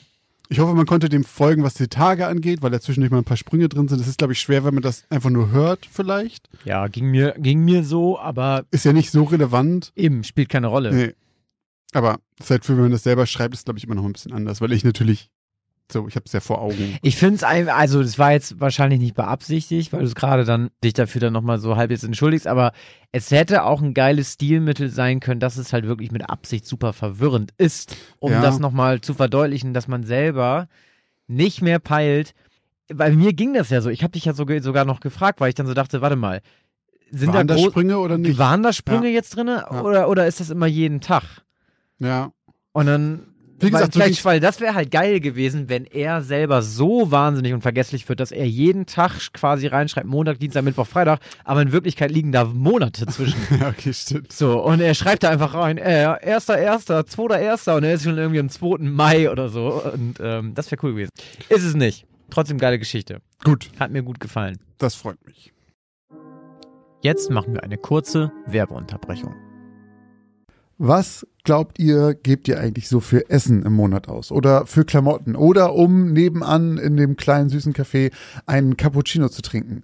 [SPEAKER 2] ich hoffe, man konnte dem folgen, was die Tage angeht, weil da zwischendurch mal ein paar Sprünge drin sind. Das ist, glaube ich, schwer, wenn man das einfach nur hört, vielleicht.
[SPEAKER 1] ja, ging mir, ging mir so, aber
[SPEAKER 2] Ist ja nicht so relevant.
[SPEAKER 1] eben, spielt keine Rolle.
[SPEAKER 2] Nee. Aber ist halt wenn man das selber schreibt, ist, glaube ich, immer noch ein bisschen anders, weil ich natürlich so, ich habe es ja vor Augen.
[SPEAKER 1] Ich finde es, also das war jetzt wahrscheinlich nicht beabsichtigt, weil du es gerade dann dich dafür dann nochmal so halb jetzt entschuldigst, aber es hätte auch ein geiles Stilmittel sein können, dass es halt wirklich mit Absicht super verwirrend ist, um
[SPEAKER 2] Ja.
[SPEAKER 1] das nochmal zu verdeutlichen, dass man selber nicht mehr peilt. Bei mir ging das ja so. Ich habe dich ja sogar, noch gefragt, weil ich dann so dachte, warte mal, sind
[SPEAKER 2] Waren
[SPEAKER 1] da
[SPEAKER 2] da Sprünge oder nicht?
[SPEAKER 1] waren da Sprünge jetzt drin oder, oder ist das immer jeden Tag?
[SPEAKER 2] Ja.
[SPEAKER 1] Und dann,
[SPEAKER 2] Wie gesagt,
[SPEAKER 1] weil, vielleicht, weil das wäre halt geil gewesen, wenn er selber so wahnsinnig und vergesslich wird, dass er jeden Tag quasi reinschreibt, Montag, Dienstag, Mittwoch, Freitag, aber in Wirklichkeit liegen da Monate zwischen.
[SPEAKER 2] ja, okay, stimmt.
[SPEAKER 1] so, und er schreibt da einfach rein, äh, erster, erster, zweiter, erster, und er ist schon irgendwie am 2. Mai oder so. Und ähm, das wäre cool gewesen. Ist es nicht. Trotzdem geile Geschichte.
[SPEAKER 2] Gut,
[SPEAKER 1] Hat mir gut gefallen.
[SPEAKER 2] das freut mich.
[SPEAKER 1] Jetzt machen wir eine kurze Werbeunterbrechung.
[SPEAKER 3] Was glaubt ihr, gebt ihr eigentlich so für Essen im Monat aus? Oder für Klamotten? Oder um nebenan in dem kleinen süßen Café einen Cappuccino zu trinken?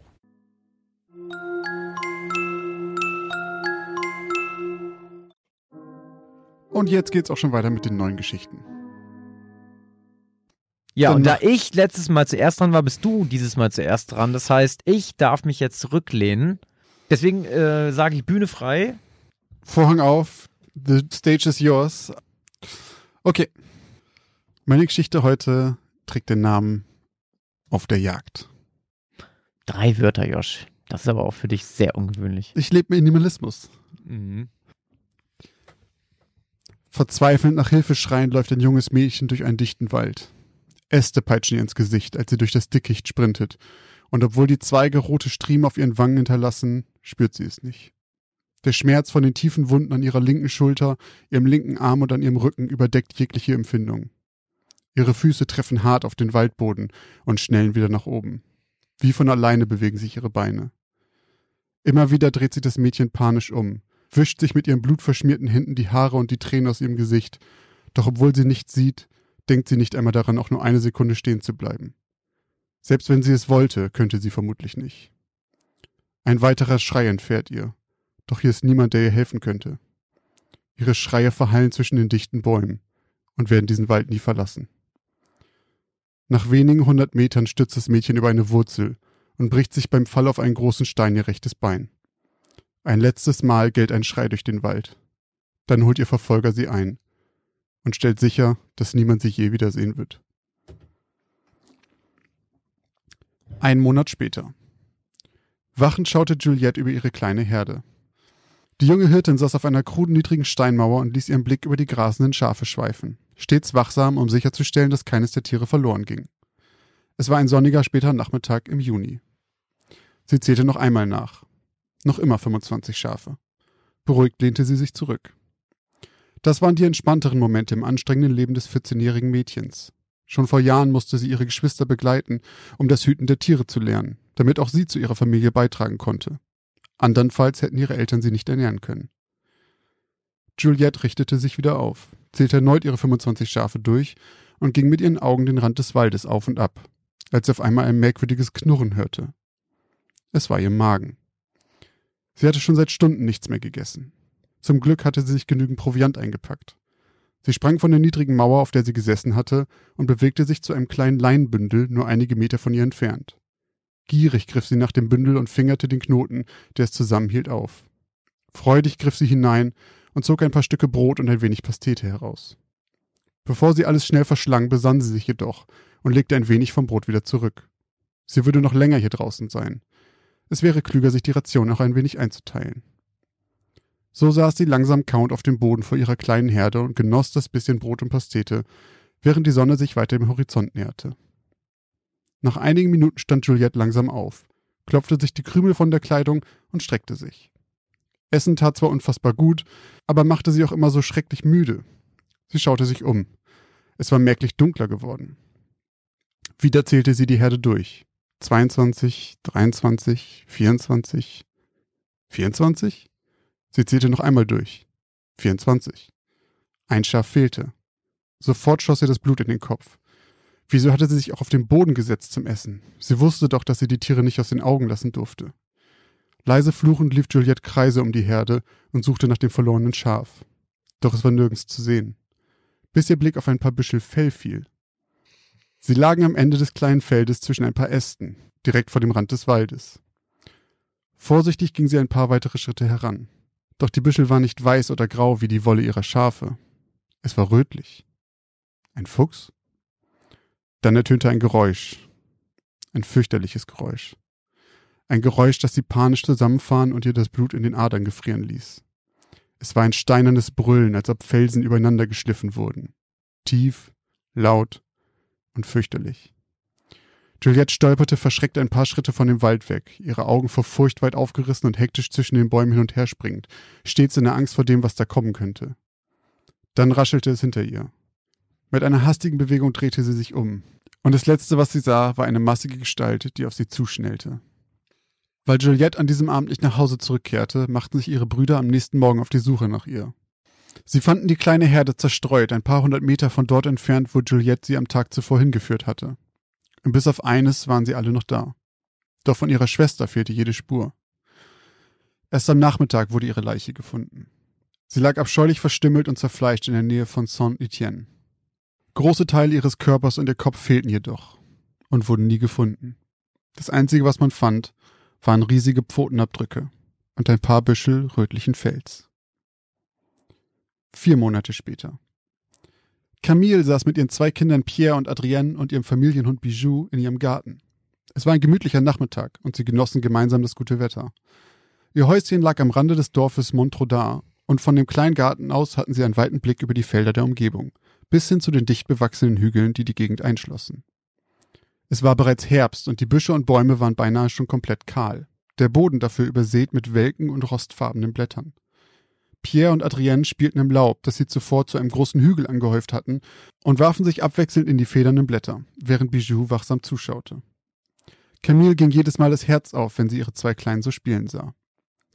[SPEAKER 2] Und jetzt geht's auch schon weiter mit den neuen Geschichten.
[SPEAKER 1] Ja,
[SPEAKER 2] Dann
[SPEAKER 1] und da ich letztes Mal zuerst dran war, bist du dieses Mal zuerst dran. Das heißt, ich darf mich jetzt zurücklehnen. Deswegen äh, sage ich Bühne frei.
[SPEAKER 2] Vorhang auf, the stage is yours. Okay. Meine Geschichte heute trägt den Namen Auf der Jagd.
[SPEAKER 1] Drei Wörter, Josh. Das ist aber auch für dich sehr ungewöhnlich.
[SPEAKER 2] Ich lebe Minimalismus.
[SPEAKER 1] Mhm.
[SPEAKER 2] Verzweifelnd nach Hilfe schreiend läuft ein junges Mädchen durch einen dichten Wald. Äste peitschen ihr ins Gesicht, als sie durch das Dickicht sprintet. Und obwohl die Zweige rote Striemen auf ihren Wangen hinterlassen, spürt sie es nicht. Der Schmerz von den tiefen Wunden an ihrer linken Schulter, ihrem linken Arm und an ihrem Rücken überdeckt jegliche Empfindung. Ihre Füße treffen hart auf den Waldboden und schnellen wieder nach oben. Wie von alleine bewegen sich ihre Beine. Immer wieder dreht sich das Mädchen panisch um, wischt sich mit ihren blutverschmierten Händen die Haare und die Tränen aus ihrem Gesicht. Doch obwohl sie nichts sieht, denkt sie nicht einmal daran, auch nur eine Sekunde stehen zu bleiben. Selbst wenn sie es wollte, könnte sie vermutlich nicht. Ein weiterer Schrei entfährt ihr. Doch hier ist niemand, der ihr helfen könnte. Ihre Schreie verhallen zwischen den dichten Bäumen und werden diesen Wald nie verlassen. Nach wenigen hundert Metern stürzt das Mädchen über eine Wurzel und bricht sich beim Fall auf einen großen Stein ihr rechtes Bein. Ein letztes Mal gellt ein Schrei durch den Wald. Dann holt ihr Verfolger sie ein und stellt sicher, dass niemand sie je wiedersehen wird. Ein Monat später. Wachend schaute Juliette über ihre kleine Herde. Die junge Hirtin saß auf einer kruden niedrigen Steinmauer und ließ ihren Blick über die grasenden Schafe schweifen, stets wachsam, um sicherzustellen, dass keines der Tiere verloren ging. Es war ein sonniger später Nachmittag im Juni. Sie zählte noch einmal nach. Noch immer 25 Schafe. Beruhigt lehnte sie sich zurück. Das waren die entspannteren Momente im anstrengenden Leben des 14-jährigen Mädchens. Schon vor Jahren musste sie ihre Geschwister begleiten, um das Hüten der Tiere zu lernen, damit auch sie zu ihrer Familie beitragen konnte. Andernfalls hätten ihre Eltern sie nicht ernähren können. Juliette richtete sich wieder auf, zählte erneut ihre 25 Schafe durch und ging mit ihren Augen den Rand des Waldes auf und ab, als sie auf einmal ein merkwürdiges Knurren hörte. Es war ihr Magen. Sie hatte schon seit Stunden nichts mehr gegessen. Zum Glück hatte sie sich genügend Proviant eingepackt. Sie sprang von der niedrigen Mauer, auf der sie gesessen hatte, und bewegte sich zu einem kleinen Leinenbündel nur einige Meter von ihr entfernt. Gierig griff sie nach dem Bündel und fingerte den Knoten, der es zusammenhielt, auf. Freudig griff sie hinein und zog ein paar Stücke Brot und ein wenig Pastete heraus. Bevor sie alles schnell verschlang, besann sie sich jedoch und legte ein wenig vom Brot wieder zurück. Sie würde noch länger hier draußen sein. Es wäre klüger, sich die Ration noch ein wenig einzuteilen. So saß sie langsam kauend auf dem Boden vor ihrer kleinen Herde und genoss das bisschen Brot und Pastete, während die Sonne sich weiter dem Horizont näherte. Nach einigen Minuten stand Juliette langsam auf, klopfte sich die Krümel von der Kleidung und streckte sich. Essen tat zwar unfassbar gut, aber machte sie auch immer so schrecklich müde. Sie schaute sich um. Es war merklich dunkler geworden. Wieder zählte sie die Herde durch. 22, 23, 24, 24? Sie zählte noch einmal durch. 24. Ein Schaf fehlte. Sofort schoss ihr das Blut in den Kopf. Wieso hatte sie sich auch auf den Boden gesetzt zum Essen? Sie wusste doch, dass sie die Tiere nicht aus den Augen lassen durfte. Leise fluchend lief Juliette Kreise um die Herde und suchte nach dem verlorenen Schaf. Doch es war nirgends zu sehen. Bis ihr Blick auf ein paar Büschel Fell fiel. Sie lagen am Ende des kleinen Feldes zwischen ein paar Ästen, direkt vor dem Rand des Waldes. Vorsichtig ging sie ein paar weitere Schritte heran. Doch die Büschel waren nicht weiß oder grau wie die Wolle ihrer Schafe. Es war rötlich. Ein Fuchs? Dann ertönte ein Geräusch. Ein fürchterliches Geräusch. Ein Geräusch, das sie panisch zusammenfahren und ihr das Blut in den Adern gefrieren ließ. Es war ein steinernes Brüllen, als ob Felsen übereinander geschliffen wurden. Tief, laut und fürchterlich. Juliette stolperte verschreckt ein paar Schritte von dem Wald weg, ihre Augen vor Furcht weit aufgerissen und hektisch zwischen den Bäumen hin und her springend, stets in der Angst vor dem, was da kommen könnte. Dann raschelte es hinter ihr. Mit einer hastigen Bewegung drehte sie sich um, und das Letzte, was sie sah, war eine massige Gestalt, die auf sie zuschnellte. Weil Juliette an diesem Abend nicht nach Hause zurückkehrte, machten sich ihre Brüder am nächsten Morgen auf die Suche nach ihr. Sie fanden die kleine Herde zerstreut, ein paar hundert Meter von dort entfernt, wo Juliette sie am Tag zuvor hingeführt hatte und bis auf eines waren sie alle noch da. Doch von ihrer Schwester fehlte jede Spur. Erst am Nachmittag wurde ihre Leiche gefunden. Sie lag abscheulich verstümmelt und zerfleischt in der Nähe von Saint-Etienne. Große Teile ihres Körpers und ihr Kopf fehlten jedoch und wurden nie gefunden. Das Einzige, was man fand, waren riesige Pfotenabdrücke und ein paar Büschel rötlichen Fells. Vier Monate später. Camille saß mit ihren zwei Kindern Pierre und Adrienne und ihrem Familienhund Bijou in ihrem Garten. Es war ein gemütlicher Nachmittag und sie genossen gemeinsam das gute Wetter. Ihr Häuschen lag am Rande des Dorfes Montrodard und von dem kleinen Garten aus hatten sie einen weiten Blick über die Felder der Umgebung, bis hin zu den dicht bewachsenen Hügeln, die die Gegend einschlossen. Es war bereits Herbst und die Büsche und Bäume waren beinahe schon komplett kahl, der Boden dafür übersät mit welken und rostfarbenen Blättern. Pierre und Adrienne spielten im Laub, das sie zuvor zu einem großen Hügel angehäuft hatten, und warfen sich abwechselnd in die federnden Blätter, während Bijou wachsam zuschaute. Camille ging jedes Mal das Herz auf, wenn sie ihre zwei Kleinen so spielen sah.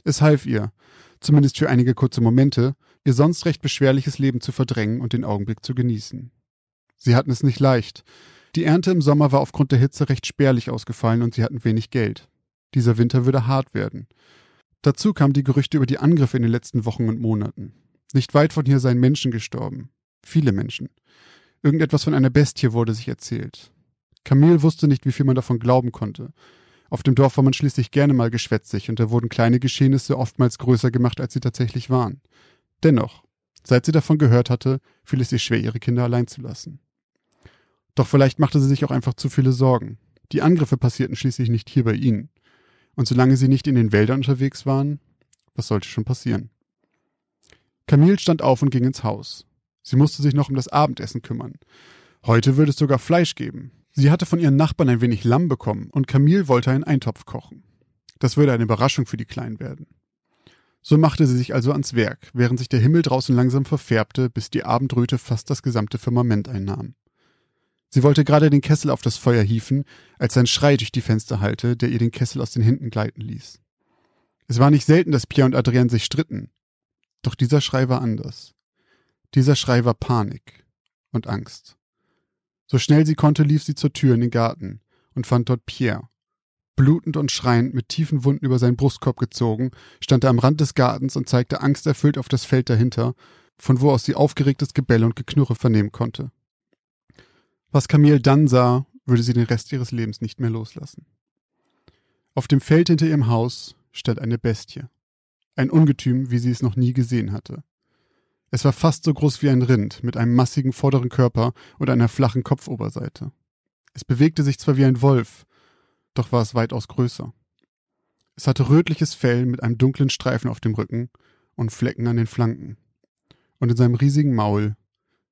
[SPEAKER 2] Es half ihr, zumindest für einige kurze Momente, ihr sonst recht beschwerliches Leben zu verdrängen und den Augenblick zu genießen. Sie hatten es nicht leicht. Die Ernte im Sommer war aufgrund der Hitze recht spärlich ausgefallen und sie hatten wenig Geld. Dieser Winter würde hart werden. Dazu kamen die Gerüchte über die Angriffe in den letzten Wochen und Monaten. Nicht weit von hier seien Menschen gestorben. Viele Menschen. Irgendetwas von einer Bestie wurde sich erzählt. Camille wusste nicht, wie viel man davon glauben konnte. Auf dem Dorf war man schließlich gerne mal geschwätzig und da wurden kleine Geschehnisse oftmals größer gemacht, als sie tatsächlich waren. Dennoch, seit sie davon gehört hatte, fiel es ihr schwer, ihre Kinder allein zu lassen. Doch vielleicht machte sie sich auch einfach zu viele Sorgen. Die Angriffe passierten schließlich nicht hier bei ihnen. Und solange sie nicht in den Wäldern unterwegs waren, was sollte schon passieren? Camille stand auf und ging ins Haus. Sie musste sich noch um das Abendessen kümmern. Heute würde es sogar Fleisch geben. Sie hatte von ihren Nachbarn ein wenig Lamm bekommen und Camille wollte einen Eintopf kochen. Das würde eine Überraschung für die Kleinen werden. So machte sie sich also ans Werk, während sich der Himmel draußen langsam verfärbte, bis die Abendröte fast das gesamte Firmament einnahm. Sie wollte gerade den Kessel auf das Feuer hieven, als ein Schrei durch die Fenster hallte, der ihr den Kessel aus den Händen gleiten ließ. Es war nicht selten, dass Pierre und Adrienne sich stritten. Doch dieser Schrei war anders. Dieser Schrei war Panik und Angst. So schnell sie konnte, lief sie zur Tür in den Garten und fand dort Pierre. Blutend und schreiend, mit tiefen Wunden über seinen Brustkorb gezogen, stand er am Rand des Gartens und zeigte angsterfüllt auf das Feld dahinter, von wo aus sie aufgeregtes Gebell und Geknurre vernehmen konnte. Was Camille dann sah, würde sie den Rest ihres Lebens nicht mehr loslassen. Auf dem Feld hinter ihrem Haus stand eine Bestie. Ein Ungetüm, wie sie es noch nie gesehen hatte. Es war fast so groß wie ein Rind, mit einem massigen vorderen Körper und einer flachen Kopfoberseite. Es bewegte sich zwar wie ein Wolf, doch war es weitaus größer. Es hatte rötliches Fell mit einem dunklen Streifen auf dem Rücken und Flecken an den Flanken. Und in seinem riesigen Maul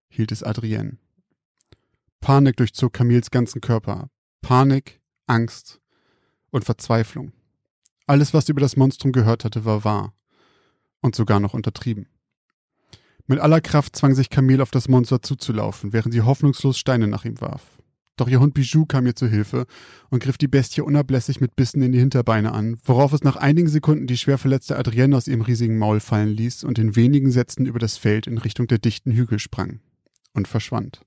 [SPEAKER 2] hielt es Adrienne. Panik durchzog Camils ganzen Körper. Panik, Angst und Verzweiflung. Alles, was sie über das Monstrum gehört hatte, war wahr. Und sogar noch untertrieben. Mit aller Kraft zwang sich Camille auf das Monster zuzulaufen, während sie hoffnungslos Steine nach ihm warf. Doch ihr Hund Bijou kam ihr zu Hilfe und griff die Bestie unablässig mit Bissen in die Hinterbeine an, worauf es nach einigen Sekunden die schwer verletzte Adrienne aus ihrem riesigen Maul fallen ließ und in wenigen Sätzen über das Feld in Richtung der dichten Hügel sprang und verschwand.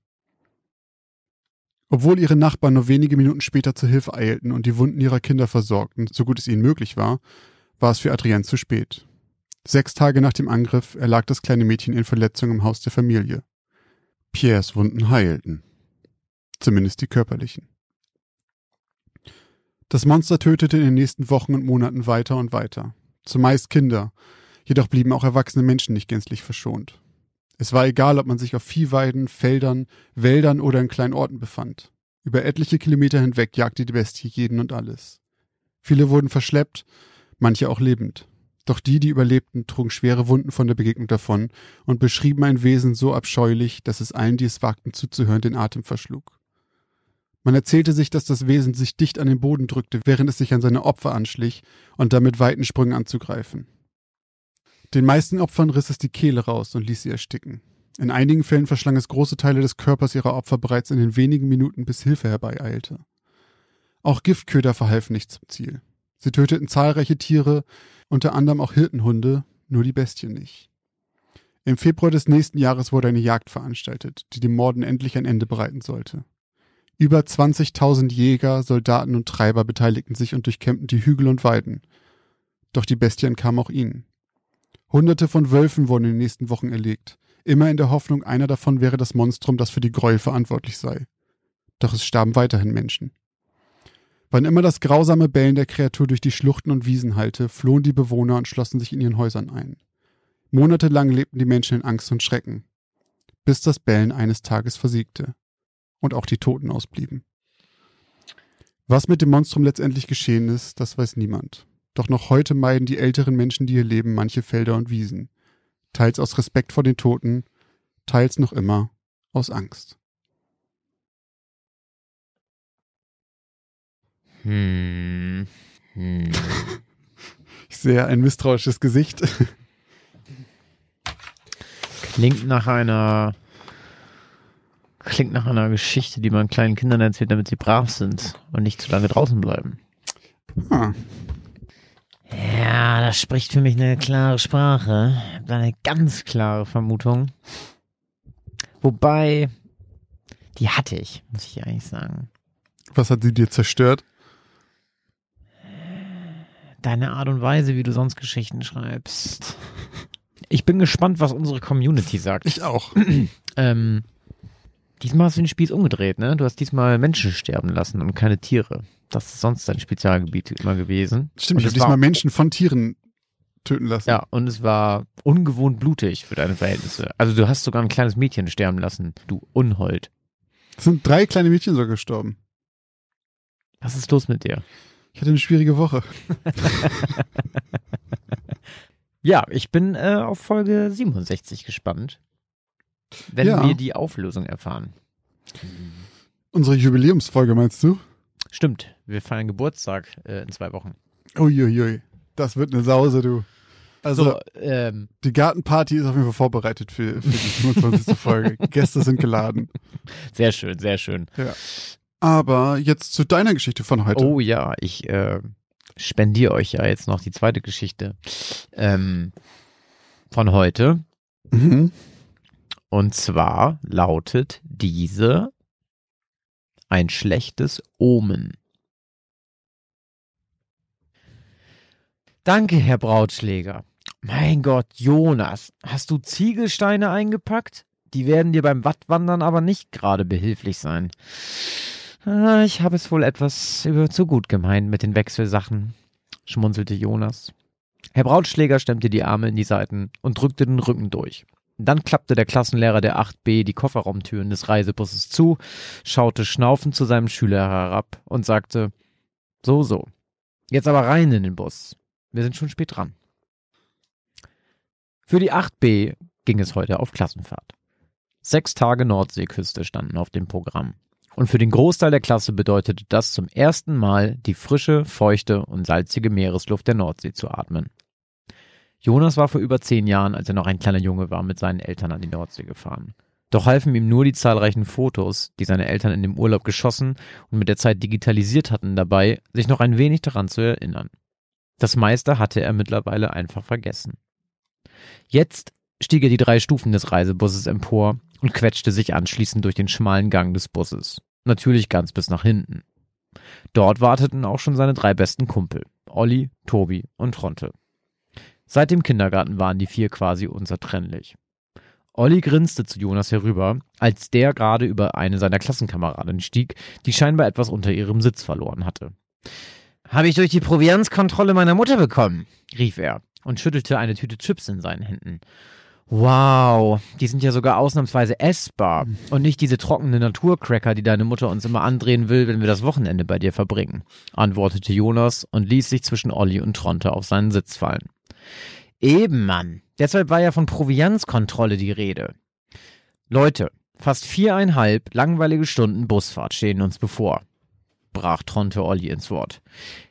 [SPEAKER 2] Obwohl ihre Nachbarn nur wenige Minuten später zur Hilfe eilten und die Wunden ihrer Kinder versorgten, so gut es ihnen möglich war, war es für Adrienne zu spät. Sechs Tage nach dem Angriff erlag das kleine Mädchen in Verletzung im Haus der Familie. Pierres Wunden heilten. Zumindest die körperlichen. Das Monster tötete in den nächsten Wochen und Monaten weiter und weiter. Zumeist Kinder, jedoch blieben auch erwachsene Menschen nicht gänzlich verschont. Es war egal, ob man sich auf Viehweiden, Feldern, Wäldern oder in kleinen Orten befand. Über etliche Kilometer hinweg jagte die Bestie jeden und alles. Viele wurden verschleppt, manche auch lebend. Doch die, die überlebten, trugen schwere Wunden von der Begegnung davon und beschrieben ein Wesen so abscheulich, dass es allen, die es wagten zuzuhören, den Atem verschlug. Man erzählte sich, dass das Wesen sich dicht an den Boden drückte, während es sich an seine Opfer anschlich und damit weiten Sprüngen anzugreifen. Den meisten Opfern riss es die Kehle raus und ließ sie ersticken. In einigen Fällen verschlang es große Teile des Körpers ihrer Opfer bereits in den wenigen Minuten, bis Hilfe herbeieilte. Auch Giftköder verhalfen nicht zum Ziel. Sie töteten zahlreiche Tiere, unter anderem auch Hirtenhunde, nur die Bestien nicht. Im Februar des nächsten Jahres wurde eine Jagd veranstaltet, die dem Morden endlich ein Ende bereiten sollte. Über 20.000 Jäger, Soldaten und Treiber beteiligten sich und durchkämmten die Hügel und Weiden. Doch die Bestien kamen auch ihnen. Hunderte von Wölfen wurden in den nächsten Wochen erlegt, immer in der Hoffnung, einer davon wäre das Monstrum, das für die Gräuel verantwortlich sei. Doch es starben weiterhin Menschen. Wann immer das grausame Bellen der Kreatur durch die Schluchten und Wiesen hallte, flohen die Bewohner und schlossen sich in ihren Häusern ein. Monatelang lebten die Menschen in Angst und Schrecken, bis das Bellen eines Tages versiegte und auch die Toten ausblieben. Was mit dem Monstrum letztendlich geschehen ist, das weiß niemand. Doch noch heute meiden die älteren Menschen, die hier leben, manche Felder und Wiesen. Teils aus Respekt vor den Toten, teils noch immer aus Angst.
[SPEAKER 1] Hm. Hm.
[SPEAKER 2] Ich sehe ein misstrauisches Gesicht.
[SPEAKER 1] Klingt nach einer klingt nach einer Geschichte, die man kleinen Kindern erzählt, damit sie brav sind und nicht zu lange draußen bleiben.
[SPEAKER 2] Ah,
[SPEAKER 1] Ja, das spricht für mich eine klare Sprache. Ich habe da eine ganz klare Vermutung. Wobei, die hatte ich, muss ich eigentlich sagen.
[SPEAKER 2] was hat sie dir zerstört?
[SPEAKER 1] Deine Art und Weise, wie du sonst Geschichten schreibst. Ich bin gespannt, was unsere Community sagt.
[SPEAKER 2] Ich auch.
[SPEAKER 1] Ähm, diesmal hast du den Spieß umgedreht, ne? Du hast diesmal Menschen sterben lassen und keine Tiere. Das ist sonst dein Spezialgebiet immer gewesen.
[SPEAKER 2] Stimmt,
[SPEAKER 1] Und
[SPEAKER 2] ich habe diesmal Menschen von Tieren töten lassen.
[SPEAKER 1] Ja, und es war ungewohnt blutig für deine Verhältnisse. Also du hast sogar ein kleines Mädchen sterben lassen, du Unhold.
[SPEAKER 2] Es sind drei kleine Mädchen so gestorben.
[SPEAKER 1] Was ist los mit dir?
[SPEAKER 2] Ich hatte eine schwierige Woche.
[SPEAKER 1] Ja, ich bin äh, auf Folge 67 gespannt, wenn
[SPEAKER 2] Ja.
[SPEAKER 1] wir die Auflösung erfahren.
[SPEAKER 2] Unsere Jubiläumsfolge meinst du?
[SPEAKER 1] Stimmt, wir feiern Geburtstag äh, in zwei Wochen.
[SPEAKER 2] Uiuiui. Das wird eine Sause, du. Also,
[SPEAKER 1] So, ähm,
[SPEAKER 2] die Gartenparty ist auf jeden Fall vorbereitet für, für die 25. Folge. Gäste sind geladen.
[SPEAKER 1] sehr schön, sehr schön.
[SPEAKER 2] Aber jetzt zu deiner Geschichte von heute.
[SPEAKER 1] Oh ja, ich äh, spendiere euch ja jetzt noch die zweite Geschichte ähm, von heute.
[SPEAKER 2] Mhm.
[SPEAKER 1] Und zwar lautet diese ein schlechtes Omen. Danke, Herr Brautschläger. Mein Gott, Jonas, hast du Ziegelsteine eingepackt? Die werden dir beim Wattwandern aber nicht gerade behilflich sein. Ah, Ich habe es wohl etwas über zu gut gemeint mit den Wechselsachen, schmunzelte Jonas. Herr Brautschläger stemmte die Arme in die Seiten und drückte den Rücken durch. Dann klappte der Klassenlehrer der 8b die Kofferraumtüren des Reisebusses zu, schaute schnaufend zu seinem Schüler herab und sagte, so, so, jetzt aber rein in den Bus. Wir sind schon spät dran. Für die 8b ging es heute auf Klassenfahrt. Sechs Tage Nordseeküste standen auf dem Programm. Und für den Großteil der Klasse bedeutete das zum ersten Mal, die frische, feuchte und salzige Meeresluft der Nordsee zu atmen. Jonas war vor über zehn Jahren, als er noch ein kleiner Junge war, mit seinen Eltern an die Nordsee gefahren. Doch halfen ihm nur die zahlreichen Fotos, die seine Eltern in dem Urlaub geschossen und mit der Zeit digitalisiert hatten, dabei, sich noch ein wenig daran zu erinnern. Das meiste hatte er mittlerweile einfach vergessen. Jetzt stieg er die drei Stufen des Reisebusses empor und quetschte sich anschließend durch den schmalen Gang des Busses. Natürlich ganz bis nach hinten. Dort warteten auch schon seine drei besten Kumpel, Olli, Tobi und Tronte. Seit dem Kindergarten waren die vier quasi unzertrennlich. Olli grinste zu Jonas herüber, als der gerade über eine seiner Klassenkameradinnen stieg, die scheinbar etwas unter ihrem Sitz verloren hatte. Habe ich durch die Provianzkontrolle meiner Mutter bekommen, rief er und schüttelte eine Tüte Chips in seinen Händen. Wow, die sind ja sogar ausnahmsweise essbar und nicht diese trockenen Naturcracker, die deine Mutter uns immer andrehen will, wenn wir das Wochenende bei dir verbringen, antwortete Jonas und ließ sich zwischen Olli und Tronte auf seinen Sitz fallen. Eben, Mann. Deshalb war ja von Provianzkontrolle die Rede. Leute, fast viereinhalb langweilige Stunden Busfahrt stehen uns bevor, brach Tronte Olli ins Wort.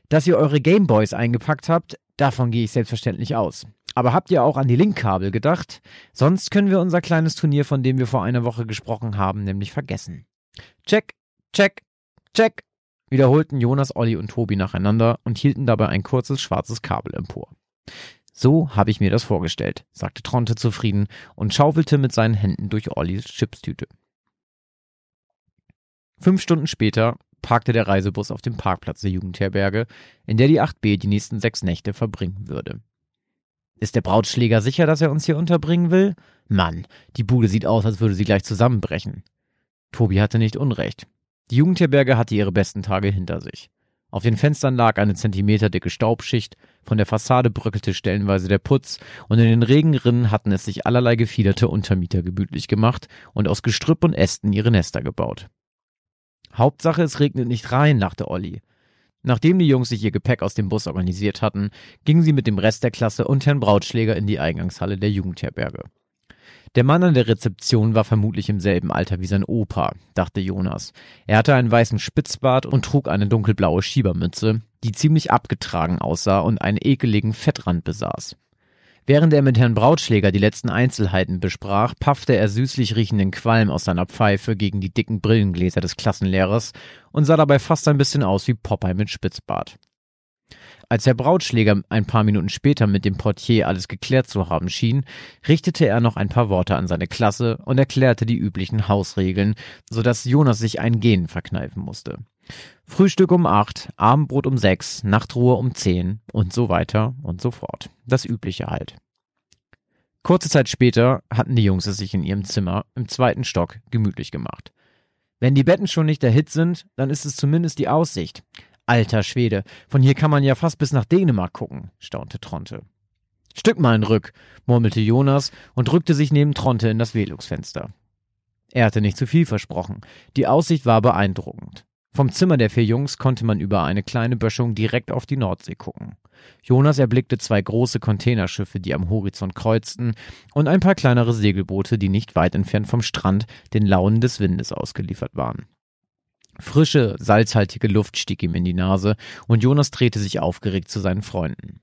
[SPEAKER 1] Dass ihr eure Gameboys eingepackt habt, davon gehe ich selbstverständlich aus. Aber habt ihr auch an die Linkkabel gedacht? Sonst können wir unser kleines Turnier, von dem wir vor einer Woche gesprochen haben, nämlich vergessen. Check, check, check, wiederholten Jonas, Olli und Tobi nacheinander und hielten dabei ein kurzes schwarzes Kabel empor. So habe ich mir das vorgestellt, sagte Tronte zufrieden und schaufelte mit seinen Händen durch Ollis Chipstüte. Fünf Stunden später parkte der Reisebus auf dem Parkplatz der Jugendherberge, in der die 8b die nächsten sechs Nächte verbringen würde. Ist der Brautschläger sicher, dass er uns hier unterbringen will? Mann, die Bude sieht aus, als würde sie gleich zusammenbrechen. Tobi hatte nicht Unrecht. Die Jugendherberge hatte ihre besten Tage hinter sich. Auf den Fenstern lag eine zentimeterdicke Staubschicht, von der Fassade bröckelte stellenweise der Putz und in den Regenrinnen hatten es sich allerlei gefiederte Untermieter gemütlich gemacht und aus Gestrüpp und Ästen ihre Nester gebaut. Hauptsache, es regnet nicht rein, lachte Olli. Nachdem die Jungs sich ihr Gepäck aus dem Bus organisiert hatten, gingen sie mit dem Rest der Klasse und Herrn Brautschläger in die Eingangshalle der Jugendherberge. Der Mann an der Rezeption war vermutlich im selben Alter wie sein Opa, dachte Jonas. Er hatte einen weißen Spitzbart und trug eine dunkelblaue Schiebermütze, die ziemlich abgetragen aussah und einen ekeligen Fettrand besaß. Während er mit Herrn Brautschläger die letzten Einzelheiten besprach, paffte er süßlich riechenden Qualm aus seiner Pfeife gegen die dicken Brillengläser des Klassenlehrers und sah dabei fast ein bisschen aus wie Popeye mit Spitzbart. Als Herr Brautschläger ein paar Minuten später mit dem Portier alles geklärt zu haben schien, richtete er noch ein paar Worte an seine Klasse und erklärte die üblichen Hausregeln, so dass Jonas sich ein Gehen verkneifen musste. Frühstück um acht, Abendbrot um sechs, Nachtruhe um zehn und so weiter und so fort. Das Übliche halt. Kurze Zeit später hatten die Jungs es sich in ihrem Zimmer im zweiten Stock gemütlich gemacht. Wenn die Betten schon nicht der Hit sind, dann ist es zumindest die Aussicht. Alter Schwede, von hier kann man ja fast bis nach Dänemark gucken, staunte Tronte. Stück mal ein Rück, murmelte Jonas und drückte sich neben Tronte in das Velux-Fenster. Er hatte nicht zu viel versprochen. Die Aussicht war beeindruckend. Vom Zimmer der vier Jungs konnte man über eine kleine Böschung direkt auf die Nordsee gucken. Jonas erblickte zwei große Containerschiffe, die am Horizont kreuzten, und ein paar kleinere Segelboote, die nicht weit entfernt vom Strand den Launen des Windes ausgeliefert waren. Frische, salzhaltige Luft stieg ihm in die Nase, und Jonas drehte sich aufgeregt zu seinen Freunden.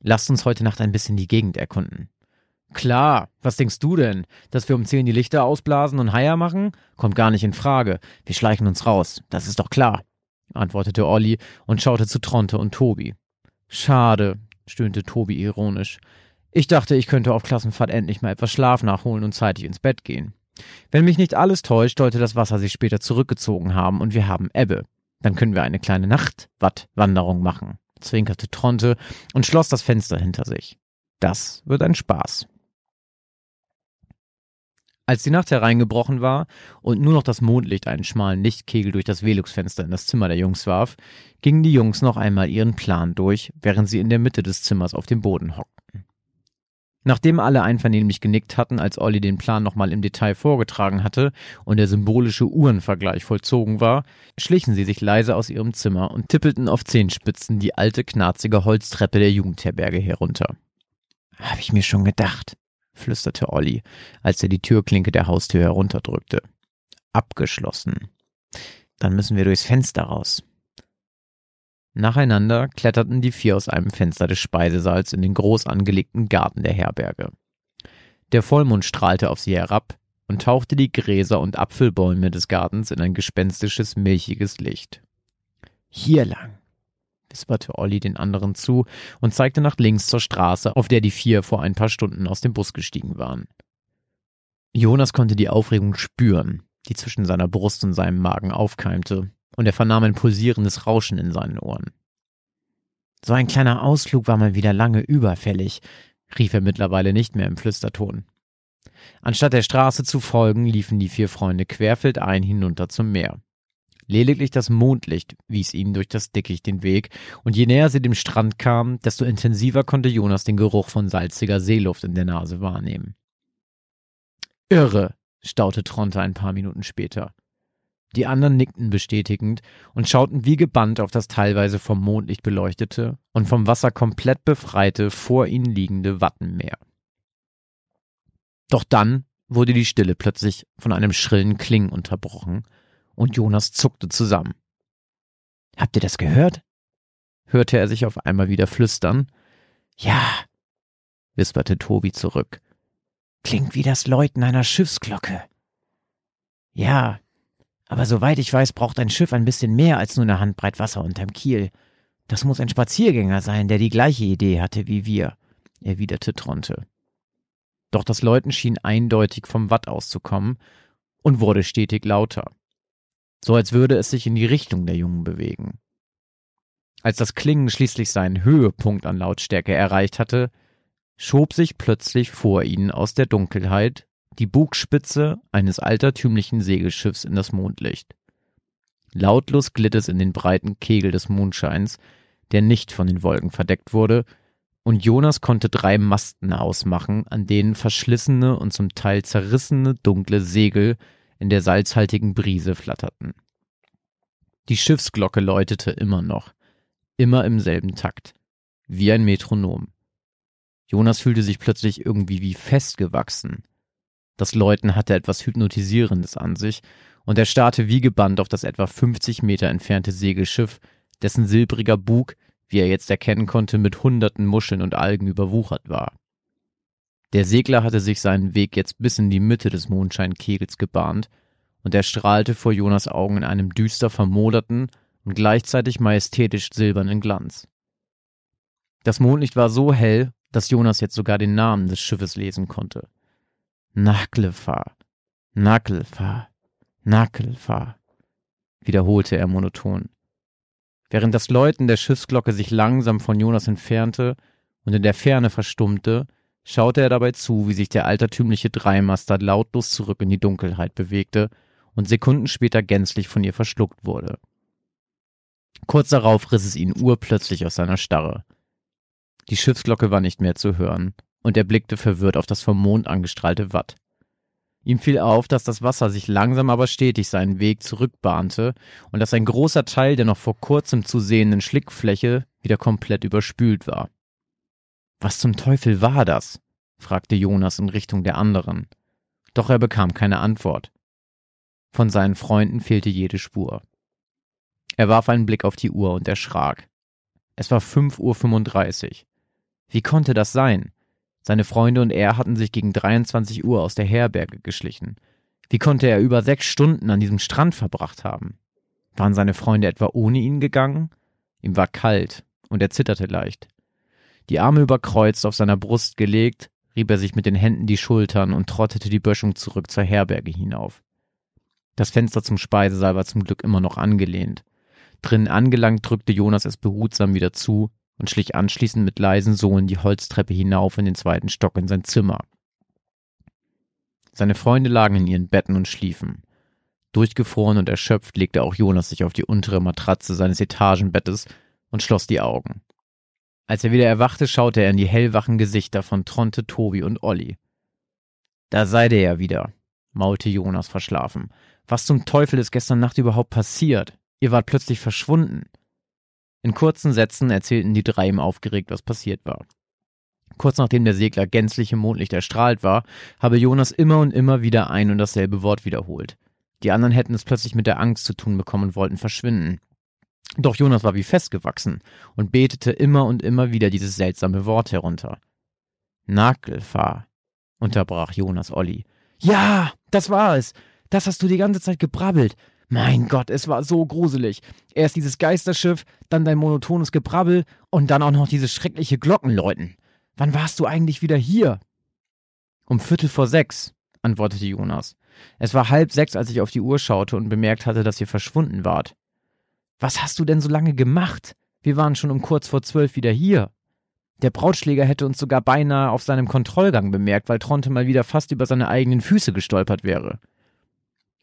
[SPEAKER 1] Lasst uns heute Nacht ein bisschen die Gegend erkunden. Klar, was denkst du denn? Dass wir um zehn die Lichter ausblasen und Heier machen? Kommt gar nicht in Frage. Wir schleichen uns raus, das ist doch klar, antwortete Olli und schaute zu Tronte und Tobi. Schade, stöhnte Tobi ironisch. Ich dachte, ich könnte auf Klassenfahrt endlich mal etwas Schlaf nachholen und zeitig ins Bett gehen. Wenn mich nicht alles täuscht, sollte das Wasser sich später zurückgezogen haben und wir haben Ebbe. Dann können wir eine kleine Nachtwattwanderung machen, zwinkerte Tronte und schloss das Fenster hinter sich. Das wird ein Spaß. Als die Nacht hereingebrochen war und nur noch das Mondlicht einen schmalen Lichtkegel durch das Velux-Fenster in das Zimmer der Jungs warf, gingen die Jungs noch einmal ihren Plan durch, während sie in der Mitte des Zimmers auf dem Boden hockten. Nachdem alle einvernehmlich genickt hatten, als Olli den Plan nochmal im Detail vorgetragen hatte und der symbolische Uhrenvergleich vollzogen war, schlichen sie sich leise aus ihrem Zimmer und tippelten auf Zehenspitzen die alte, knarzige Holztreppe der Jugendherberge herunter. Hab ich mir schon gedacht, flüsterte Olli, als er die Türklinke der Haustür herunterdrückte. Abgeschlossen. Dann müssen wir durchs Fenster raus. Nacheinander kletterten die vier aus einem Fenster des Speisesaals in den groß angelegten Garten der Herberge. Der Vollmond strahlte auf sie herab und tauchte die Gräser und Apfelbäume des Gartens in ein gespenstisches, milchiges Licht. Hier lang, wisperte Olli den anderen zu und zeigte nach links zur Straße, auf der die vier vor ein paar Stunden aus dem Bus gestiegen waren. Jonas konnte die Aufregung spüren, die zwischen seiner Brust und seinem Magen aufkeimte, und er vernahm ein pulsierendes Rauschen in seinen Ohren. So ein kleiner Ausflug war mal wieder lange überfällig, rief er mittlerweile nicht mehr im Flüsterton. Anstatt der Straße zu folgen, liefen die vier Freunde querfeldein hinunter zum Meer. Lediglich das Mondlicht wies ihnen durch das Dickicht den Weg, und je näher sie dem Strand kamen, desto intensiver konnte Jonas den Geruch von salziger Seeluft in der Nase wahrnehmen. Irre, staute Tronte ein paar Minuten später. Die anderen nickten bestätigend und schauten wie gebannt auf das teilweise vom Mondlicht beleuchtete und vom Wasser komplett befreite, vor ihnen liegende Wattenmeer. Doch dann wurde die Stille plötzlich von einem schrillen Klingen unterbrochen, und Jonas zuckte zusammen. Habt ihr das gehört? hörte er sich auf einmal wieder flüstern. Ja, wisperte Tobi zurück. Klingt wie das Läuten einer Schiffsglocke. Ja, aber soweit ich weiß, braucht ein Schiff ein bisschen mehr als nur eine Handbreit Wasser unterm Kiel. Das muss ein Spaziergänger sein, der die gleiche Idee hatte wie wir, erwiderte Tronte. Doch das Läuten schien eindeutig vom Watt auszukommen und wurde stetig lauter so als würde es sich in die Richtung der Jungen bewegen. Als das Klingen schließlich seinen Höhepunkt an Lautstärke erreicht hatte, schob sich plötzlich vor ihnen aus der Dunkelheit die Bugspitze eines altertümlichen Segelschiffs in das Mondlicht. Lautlos glitt es in den breiten Kegel des Mondscheins, der nicht von den Wolken verdeckt wurde, und Jonas konnte drei Masten ausmachen, an denen verschlissene und zum Teil zerrissene dunkle Segel in der salzhaltigen Brise flatterten. Die Schiffsglocke läutete immer noch, immer im selben Takt, wie ein Metronom. Jonas fühlte sich plötzlich irgendwie wie festgewachsen. Das Läuten hatte etwas Hypnotisierendes an sich, und er starrte wie gebannt auf das etwa 50 Meter entfernte Segelschiff, dessen silbriger Bug, wie er jetzt erkennen konnte, mit hunderten Muscheln und Algen überwuchert war. Der Segler hatte sich seinen Weg jetzt bis in die Mitte des Mondscheinkegels gebahnt, und er strahlte vor Jonas Augen in einem düster vermoderten und gleichzeitig majestätisch silbernen Glanz. Das Mondlicht war so hell, dass Jonas jetzt sogar den Namen des Schiffes lesen konnte. Naklefar, Nakelfar, Nakelfar, wiederholte er monoton. Während das Läuten der Schiffsglocke sich langsam von Jonas entfernte und in der Ferne verstummte, schaute er dabei zu, wie sich der altertümliche Dreimaster lautlos zurück in die Dunkelheit bewegte und Sekunden später gänzlich von ihr verschluckt wurde. Kurz darauf riss es ihn urplötzlich aus seiner Starre. Die Schiffsglocke war nicht mehr zu hören, und er blickte verwirrt auf das vom Mond angestrahlte Watt. Ihm fiel auf, dass das Wasser sich langsam aber stetig seinen Weg zurückbahnte und dass ein großer Teil der noch vor kurzem zu sehenden Schlickfläche wieder komplett überspült war. Was zum Teufel war das? fragte Jonas in Richtung der anderen. Doch er bekam keine Antwort. Von seinen Freunden fehlte jede Spur. Er warf einen Blick auf die Uhr und erschrak. Es war fünf Uhr. fünfunddreißig. Wie konnte das sein? Seine Freunde und er hatten sich gegen 23 Uhr aus der Herberge geschlichen. Wie konnte er über sechs Stunden an diesem Strand verbracht haben? Waren seine Freunde etwa ohne ihn gegangen? Ihm war kalt und er zitterte leicht. Die Arme überkreuzt auf seiner Brust gelegt, rieb er sich mit den Händen die Schultern und trottete die Böschung zurück zur Herberge hinauf. Das Fenster zum Speisesaal war zum Glück immer noch angelehnt. Drinnen angelangt drückte Jonas es behutsam wieder zu und schlich anschließend mit leisen Sohlen die Holztreppe hinauf in den zweiten Stock in sein Zimmer. Seine Freunde lagen in ihren Betten und schliefen. Durchgefroren und erschöpft legte auch Jonas sich auf die untere Matratze seines Etagenbettes und schloss die Augen. Als er wieder erwachte, schaute er in die hellwachen Gesichter von Tronte, Tobi und Olli. Da seid ihr ja wieder, maulte Jonas verschlafen. Was zum Teufel ist gestern Nacht überhaupt passiert? Ihr wart plötzlich verschwunden. In kurzen Sätzen erzählten die drei ihm aufgeregt, was passiert war. Kurz nachdem der Segler gänzlich im Mondlicht erstrahlt war, habe Jonas immer und immer wieder ein und dasselbe Wort wiederholt. Die anderen hätten es plötzlich mit der Angst zu tun bekommen und wollten verschwinden. Doch Jonas war wie festgewachsen und betete immer und immer wieder dieses seltsame Wort herunter. Nagelfahr, unterbrach Jonas Olli. Ja, das war es. Das hast du die ganze Zeit gebrabbelt. Mein Gott, es war so gruselig. Erst dieses Geisterschiff, dann dein monotones Gebrabbel und dann auch noch diese schreckliche Glockenläuten. Wann warst du eigentlich wieder hier? Um Viertel vor sechs, antwortete Jonas. Es war halb sechs, als ich auf die Uhr schaute und bemerkt hatte, dass ihr verschwunden wart. Was hast du denn so lange gemacht? Wir waren schon um kurz vor zwölf wieder hier. Der Brautschläger hätte uns sogar beinahe auf seinem Kontrollgang bemerkt, weil Tronte mal wieder fast über seine eigenen Füße gestolpert wäre.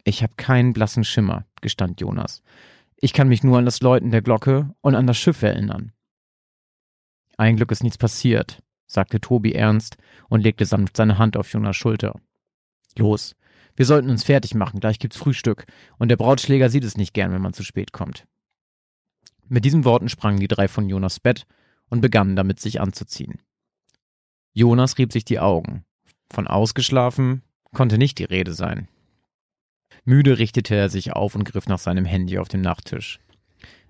[SPEAKER 1] Ich habe keinen blassen Schimmer, gestand Jonas. Ich kann mich nur an das Läuten der Glocke und an das Schiff erinnern. Ein Glück ist nichts passiert, sagte Tobi ernst und legte sanft seine Hand auf Jonas Schulter. Los, wir sollten uns fertig machen, gleich gibt's Frühstück, und der Brautschläger sieht es nicht gern, wenn man zu spät kommt. Mit diesen Worten sprangen die drei von Jonas Bett und begannen damit, sich anzuziehen. Jonas rieb sich die Augen. Von ausgeschlafen konnte nicht die Rede sein. Müde richtete er sich auf und griff nach seinem Handy auf dem Nachttisch.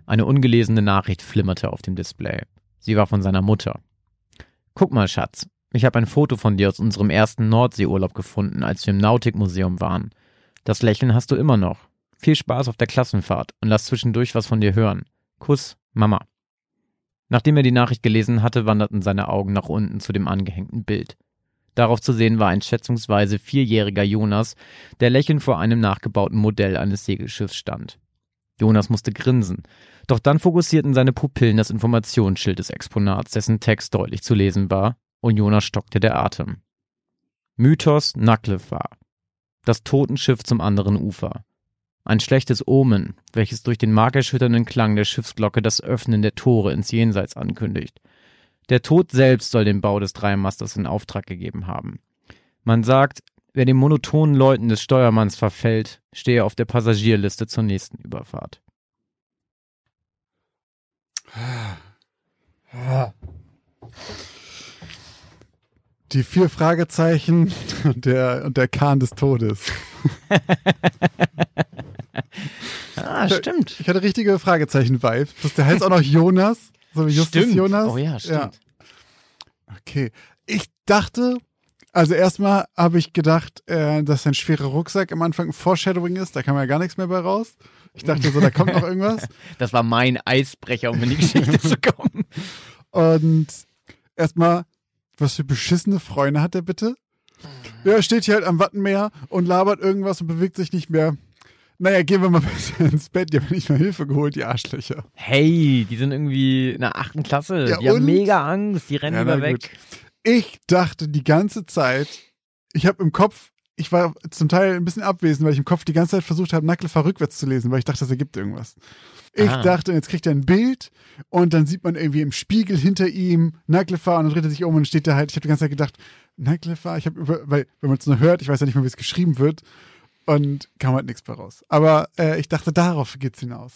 [SPEAKER 1] Eine ungelesene Nachricht flimmerte auf dem Display. Sie war von seiner Mutter. Guck mal, Schatz, ich habe ein Foto von dir aus unserem ersten Nordseeurlaub gefunden, als wir im Nautikmuseum waren. Das Lächeln hast du immer noch. Viel Spaß auf der Klassenfahrt und lass zwischendurch was von dir hören. Kuss, Mama. Nachdem er die Nachricht gelesen hatte, wanderten seine Augen nach unten zu dem angehängten Bild. Darauf zu sehen war ein schätzungsweise vierjähriger Jonas, der lächelnd vor einem nachgebauten Modell eines Segelschiffs stand. Jonas musste grinsen, doch dann fokussierten seine Pupillen das Informationsschild des Exponats, dessen Text deutlich zu lesen war, und Jonas stockte der Atem. Mythos Naklefar. Das Totenschiff zum anderen Ufer. Ein schlechtes Omen, welches durch den markerschütternden Klang der Schiffsglocke das Öffnen der Tore ins Jenseits ankündigt. Der Tod selbst soll den Bau des Dreimasters in Auftrag gegeben haben. Man sagt, wer den monotonen Läuten des Steuermanns verfällt, stehe auf der Passagierliste zur nächsten Überfahrt.
[SPEAKER 2] Die vier Fragezeichen und der, und der Kahn des Todes.
[SPEAKER 1] ah, stimmt.
[SPEAKER 2] Ich hatte richtige Fragezeichen-Vibe. Der heißt auch noch Jonas. So wie Justus
[SPEAKER 1] stimmt.
[SPEAKER 2] Jonas.
[SPEAKER 1] Oh ja, stimmt.
[SPEAKER 2] Ja. Okay. Ich dachte, also erstmal habe ich gedacht, äh, dass ein schwerer Rucksack am Anfang ein Foreshadowing ist. Da kam ja gar nichts mehr bei raus. Ich dachte so, da kommt noch irgendwas.
[SPEAKER 1] Das war mein Eisbrecher, um in die Geschichte zu kommen.
[SPEAKER 2] Und erstmal, was für beschissene Freunde hat der bitte? Ja, er steht hier halt am Wattenmeer und labert irgendwas und bewegt sich nicht mehr. Naja, gehen wir mal besser ins Bett. Die haben nicht mal Hilfe geholt, die Arschlöcher.
[SPEAKER 1] Hey, die sind irgendwie in der achten Klasse.
[SPEAKER 2] Ja,
[SPEAKER 1] die haben
[SPEAKER 2] und?
[SPEAKER 1] mega Angst, die rennen
[SPEAKER 2] Ja,
[SPEAKER 1] lieber weg.
[SPEAKER 2] gut. Ich dachte die ganze Zeit, ich habe im Kopf, ich war zum Teil ein bisschen abwesend, weil ich im Kopf die ganze Zeit versucht habe, Nackelfer rückwärts zu lesen, weil ich dachte, das ergibt irgendwas. Ich
[SPEAKER 1] Ah.
[SPEAKER 2] dachte, jetzt kriegt er ein Bild und dann sieht man irgendwie im Spiegel hinter ihm Nackelfer und dann dreht er sich um und steht da halt, ich habe die ganze Zeit gedacht, Nackelfer, ich habe über, weil, wenn man es nur hört, ich weiß ja nicht mehr, wie es geschrieben wird und kam halt nichts bei raus. Aber äh, ich dachte, darauf geht's hinaus.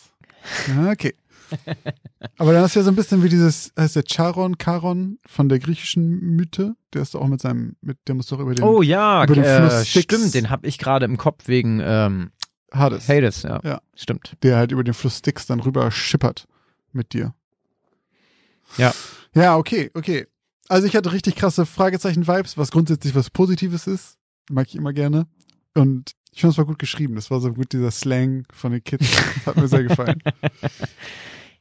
[SPEAKER 2] Okay. Aber dann ist ja so ein bisschen wie dieses, heißt der Charon, Charon von der griechischen Mythe. Der ist doch auch mit seinem, mit, der muss doch über den
[SPEAKER 1] Oh ja,
[SPEAKER 2] über den
[SPEAKER 1] äh,
[SPEAKER 2] Fluss Styx.
[SPEAKER 1] stimmt, den habe ich gerade im Kopf wegen ähm,
[SPEAKER 2] Hades,
[SPEAKER 1] Hades, ja.
[SPEAKER 2] Ja.
[SPEAKER 1] Stimmt.
[SPEAKER 2] der halt über den Fluss Styx dann rüber schippert mit dir.
[SPEAKER 1] Ja.
[SPEAKER 2] Ja, okay, okay. Also ich hatte richtig krasse Fragezeichen-Vibes, was grundsätzlich was Positives ist. Mag ich immer gerne. Und ich fand es war gut geschrieben. Das war so gut, dieser Slang von den Kids. Das hat mir sehr gefallen.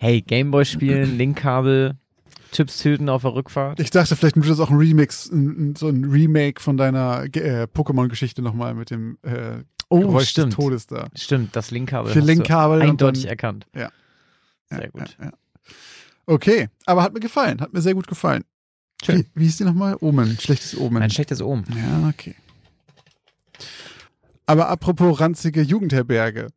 [SPEAKER 1] Hey, Gameboy spielen, Linkkabel, Chips töten auf der Rückfahrt.
[SPEAKER 2] Ich dachte, vielleicht wird das auch ein Remix, ein, so ein Remake von deiner äh, Pokémon-Geschichte nochmal mit dem äh,
[SPEAKER 1] Oh,
[SPEAKER 2] Geräusch
[SPEAKER 1] stimmt.
[SPEAKER 2] des Todes da.
[SPEAKER 1] Stimmt, das Linkkabel.
[SPEAKER 2] Für Linkkabel
[SPEAKER 1] Eindeutig
[SPEAKER 2] dann-
[SPEAKER 1] erkannt.
[SPEAKER 2] Ja.
[SPEAKER 1] Sehr
[SPEAKER 2] Ja,
[SPEAKER 1] gut.
[SPEAKER 2] Ja, ja. Okay, aber hat mir gefallen, hat mir sehr gut gefallen.
[SPEAKER 1] Schön.
[SPEAKER 2] Wie, wie hieß die nochmal? Omen, schlechtes Omen.
[SPEAKER 1] Ein schlechtes Ohm.
[SPEAKER 2] Ja, okay. Aber apropos ranzige Jugendherberge.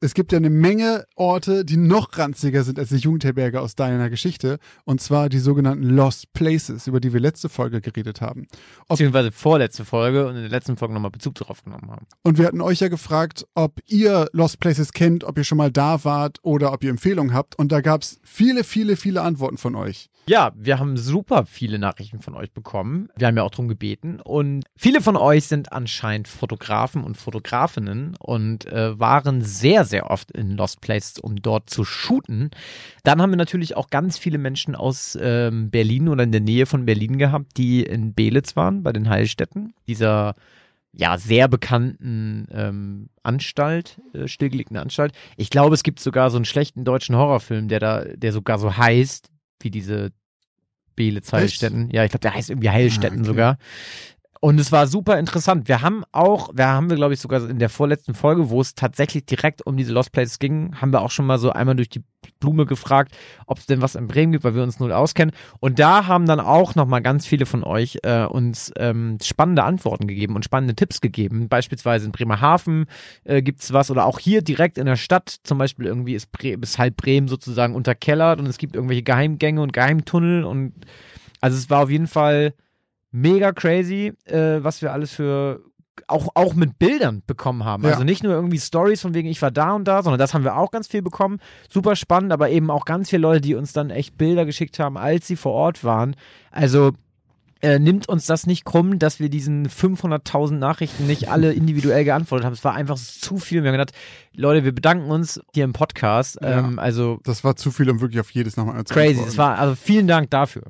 [SPEAKER 2] Es gibt ja eine Menge Orte, die noch ranziger sind als die Jugendherberge aus deiner Geschichte. Und zwar die sogenannten Lost Places, über die wir letzte Folge geredet haben. Ob-
[SPEAKER 1] Beziehungsweise vorletzte Folge und in der letzten Folge nochmal Bezug darauf genommen haben.
[SPEAKER 2] Und wir hatten euch ja gefragt, ob ihr Lost Places kennt, ob ihr schon mal da wart oder ob ihr Empfehlungen habt. Und da gab es viele, viele, viele Antworten von euch.
[SPEAKER 1] Ja, wir haben super viele Nachrichten von euch bekommen. Wir haben ja auch darum gebeten. Und viele von euch sind anscheinend Fotografen und Fotografinnen und äh, waren sehr, sehr oft in Lost Places, um dort zu shooten. Dann haben wir natürlich auch ganz viele Menschen aus ähm, Berlin oder in der Nähe von Berlin gehabt, die in Belitz waren, bei den Heilstätten. Dieser ja, sehr bekannten ähm, Anstalt, äh, stillgelegten Anstalt. Ich glaube, es gibt sogar so einen schlechten deutschen Horrorfilm, der da, der sogar so heißt, wie diese Belitz Heilstätten. Ja, ich glaube, der heißt irgendwie Heilstätten
[SPEAKER 2] Ah, okay.
[SPEAKER 1] sogar. Und es war super interessant. Wir haben auch, wir haben wir, glaube ich, sogar in der vorletzten Folge, wo es tatsächlich direkt um diese Lost Places ging, haben wir auch schon mal so einmal durch die Blume gefragt, ob es denn was in Bremen gibt, weil wir uns null auskennen. Und da haben dann auch nochmal ganz viele von euch äh, uns ähm, spannende Antworten gegeben und spannende Tipps gegeben. Beispielsweise in Bremerhaven äh, gibt es was oder auch hier direkt in der Stadt, zum Beispiel irgendwie ist, Bre ist halb Bremen sozusagen unterkellert und es gibt irgendwelche Geheimgänge und Geheimtunnel und also es war auf jeden Fall mega crazy, äh, was wir alles für auch, auch mit Bildern bekommen haben.
[SPEAKER 2] Ja.
[SPEAKER 1] Also nicht nur irgendwie Stories von wegen, ich war da und da, sondern das haben wir auch ganz viel bekommen. Super spannend, aber eben auch ganz viele Leute, die uns dann echt Bilder geschickt haben, als sie vor Ort waren. Also äh, nimmt uns das nicht krumm, dass wir diesen 500.000 Nachrichten nicht alle individuell geantwortet haben. Es war einfach zu viel. Wir haben gedacht, Leute, wir bedanken uns hier im Podcast.
[SPEAKER 2] Ja.
[SPEAKER 1] Ähm, also
[SPEAKER 2] Das war zu viel, um wirklich auf jedes nochmal zu
[SPEAKER 1] crazy. Es war also vielen Dank dafür.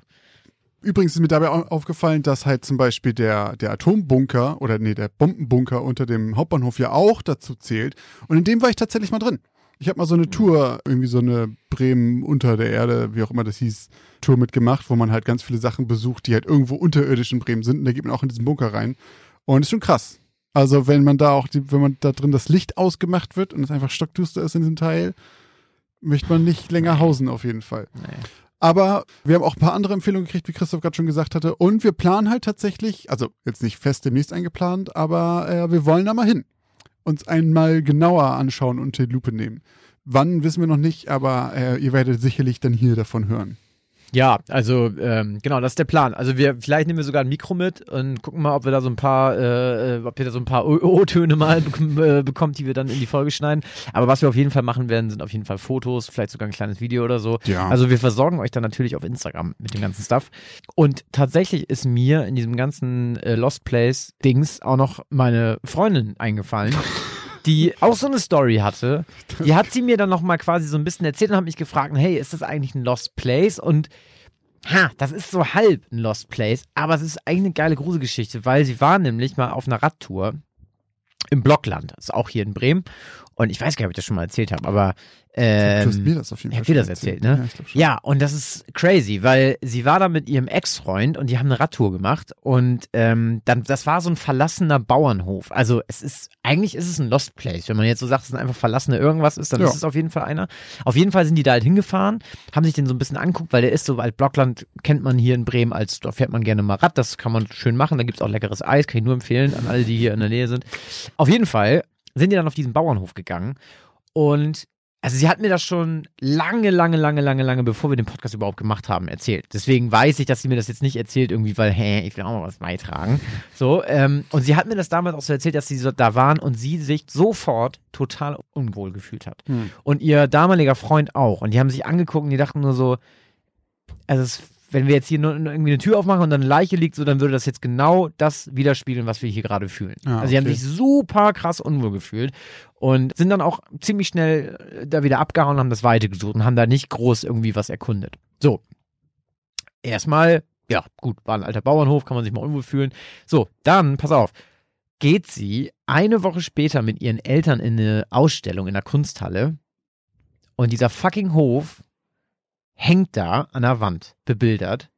[SPEAKER 2] Übrigens ist mir dabei auch aufgefallen, dass halt zum Beispiel der, der Atombunker oder nee, der Bombenbunker unter dem Hauptbahnhof ja auch dazu zählt. Und in dem war ich tatsächlich mal drin. Ich habe mal so eine Tour, irgendwie so eine Bremen unter der Erde, wie auch immer das hieß, Tour mitgemacht, wo man halt ganz viele Sachen besucht, die halt irgendwo unterirdisch in Bremen sind. Und da geht man auch in diesen Bunker rein. Und ist schon krass. Also wenn man da auch, die, wenn man da drin das Licht ausgemacht wird und es einfach stockduster ist in diesem Teil, möchte man nicht länger hausen auf jeden Fall.
[SPEAKER 1] Nee.
[SPEAKER 2] Aber wir haben auch ein paar andere Empfehlungen gekriegt, wie Christoph gerade schon gesagt hatte. Und wir planen halt tatsächlich, also jetzt nicht fest demnächst eingeplant, aber äh, wir wollen da mal hin. Uns einmal genauer anschauen und die Lupe nehmen. Wann wissen wir noch nicht, aber äh, ihr werdet sicherlich dann hier davon hören.
[SPEAKER 1] Ja, also ähm, genau, das ist der Plan. Also wir vielleicht nehmen wir sogar ein Mikro mit und gucken mal, ob wir da so ein paar, äh, ob wir da so ein paar O-Töne mal bekommen, äh, bekommen, die wir dann in die Folge schneiden. Aber was wir auf jeden Fall machen werden, sind auf jeden Fall Fotos, vielleicht sogar ein kleines Video oder so.
[SPEAKER 2] Ja.
[SPEAKER 1] Also wir versorgen euch dann natürlich auf Instagram mit dem ganzen Stuff. Und tatsächlich ist mir in diesem ganzen äh, Lost Place Dings auch noch meine Freundin eingefallen. Die auch so eine Story hatte. Die hat sie mir dann noch mal quasi so ein bisschen erzählt und hat mich gefragt, hey, ist das eigentlich ein Lost Place? Und ha, das ist so halb ein Lost Place, aber es ist eigentlich eine geile Gruselgeschichte, weil sie war nämlich mal auf einer Radtour im Blockland. Das ist auch hier in Bremen. Und ich weiß gar nicht, ob ich das schon mal erzählt habe, aber ähm,
[SPEAKER 2] du hast mir das auf jeden
[SPEAKER 1] ich
[SPEAKER 2] Fall
[SPEAKER 1] hab dir das erzählt, ne?
[SPEAKER 2] Ja, ich glaub schon.
[SPEAKER 1] Ja, und das ist crazy, weil sie war da mit ihrem Ex-Freund und die haben eine Radtour gemacht und ähm, dann, das war so ein verlassener Bauernhof. Also es ist, eigentlich ist es ein Lost Place. Wenn man jetzt so sagt, es ist einfach verlassene irgendwas ist, dann
[SPEAKER 2] Ja.
[SPEAKER 1] ist es auf jeden Fall einer. Auf jeden Fall sind die da halt hingefahren, haben sich den so ein bisschen anguckt, weil der ist so, weil Blockland kennt man hier in Bremen als, da fährt man gerne mal Rad, das kann man schön machen, da gibt's auch leckeres Eis, kann ich nur empfehlen an alle, die hier in der Nähe sind. Auf jeden Fall sind die dann auf diesen Bauernhof gegangen und also sie hat mir das schon lange, lange, lange, lange, lange, bevor wir den Podcast überhaupt gemacht haben, erzählt. Deswegen weiß ich, dass sie mir das jetzt nicht erzählt, irgendwie, weil, hä, ich will auch mal was beitragen. So, ähm, und sie hat mir das damals auch so erzählt, dass sie so da waren und sie sich sofort total unwohl gefühlt hat.
[SPEAKER 2] Hm.
[SPEAKER 1] Und ihr damaliger Freund auch. Und die haben sich angeguckt und die dachten nur so, also es, wenn wir jetzt hier nur irgendwie eine Tür aufmachen und dann eine Leiche liegt, so, dann würde das jetzt genau das widerspiegeln, was wir hier gerade fühlen.
[SPEAKER 2] Ah,
[SPEAKER 1] also die haben
[SPEAKER 2] okay.
[SPEAKER 1] sich super krass unwohl gefühlt und sind dann auch ziemlich schnell äh, da wieder abgehauen und haben das Weite gesucht und haben da nicht groß irgendwie was erkundet. So. Erstmal, ja, gut, war ein alter Bauernhof, kann man sich mal unwohl fühlen. So, dann, pass auf, geht sie eine Woche später mit ihren Eltern in eine Ausstellung in der Kunsthalle und dieser fucking Hof hängt da an der Wand, bebildert.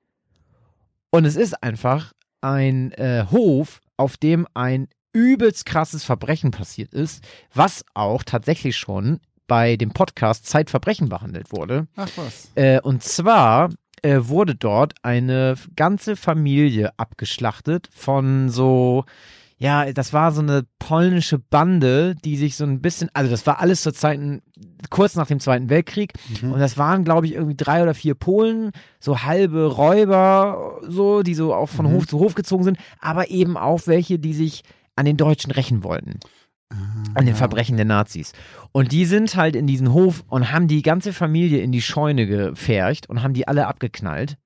[SPEAKER 1] Und es ist einfach ein äh, Hof, auf dem ein übelst krasses Verbrechen passiert ist, was auch tatsächlich schon bei dem Podcast Zeitverbrechen behandelt wurde.
[SPEAKER 2] Ach was.
[SPEAKER 1] Äh, und zwar äh, wurde dort eine ganze Familie abgeschlachtet von so, ja, das war so eine polnische Bande, die sich so ein bisschen, also das war alles zur Zeit, kurz nach dem Zweiten Weltkrieg.
[SPEAKER 2] Mhm.
[SPEAKER 1] Und das waren, glaube ich, irgendwie drei oder vier Polen, so halbe Räuber, so, die so auch von
[SPEAKER 2] Mhm.
[SPEAKER 1] Hof zu Hof gezogen sind, aber eben auch welche, die sich an den Deutschen rächen wollten an den
[SPEAKER 2] Ah,
[SPEAKER 1] Verbrechen der Nazis. Und die sind halt in diesen Hof und haben die ganze Familie in die Scheune gefercht und haben die alle abgeknallt.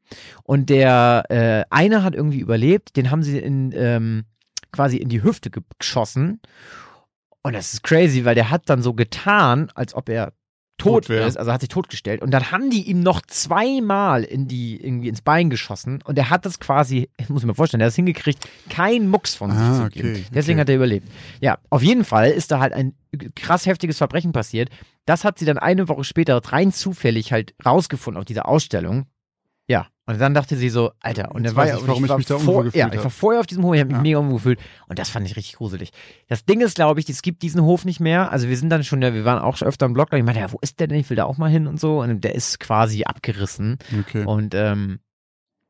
[SPEAKER 1] Und der äh, eine hat irgendwie überlebt, den haben sie in ähm, quasi in die Hüfte ge- geschossen. Und das ist crazy, weil der hat dann so getan, als ob er tot
[SPEAKER 2] Tot
[SPEAKER 1] ist, also hat sich totgestellt. Und dann haben die ihm noch zweimal in die, irgendwie ins Bein geschossen und er hat das quasi, ich muss mir vorstellen, der hat es hingekriegt, kein Mucks von sich
[SPEAKER 2] Ah,
[SPEAKER 1] zu
[SPEAKER 2] okay,
[SPEAKER 1] geben. Deswegen
[SPEAKER 2] okay.
[SPEAKER 1] hat er überlebt. Ja, auf jeden Fall ist da halt ein krass heftiges Verbrechen passiert. Das hat sie dann eine Woche später rein zufällig halt rausgefunden auf dieser Ausstellung. Und dann dachte sie so, Alter, und dann war
[SPEAKER 2] ich,
[SPEAKER 1] und
[SPEAKER 2] warum ich
[SPEAKER 1] war
[SPEAKER 2] mich da
[SPEAKER 1] vor, Ja, ich war vorher auf diesem Hof, ich habe mich
[SPEAKER 2] Ja.
[SPEAKER 1] mega unwohl gefühlt und das fand ich richtig gruselig. Das Ding ist, glaube ich, es gibt diesen Hof nicht mehr. Also wir sind dann schon, ja, wir waren auch schon öfter im Blog, da ich meinte, ja, wo ist der denn? Ich will da auch mal hin und so. Und der ist quasi abgerissen.
[SPEAKER 2] Okay.
[SPEAKER 1] Und ähm,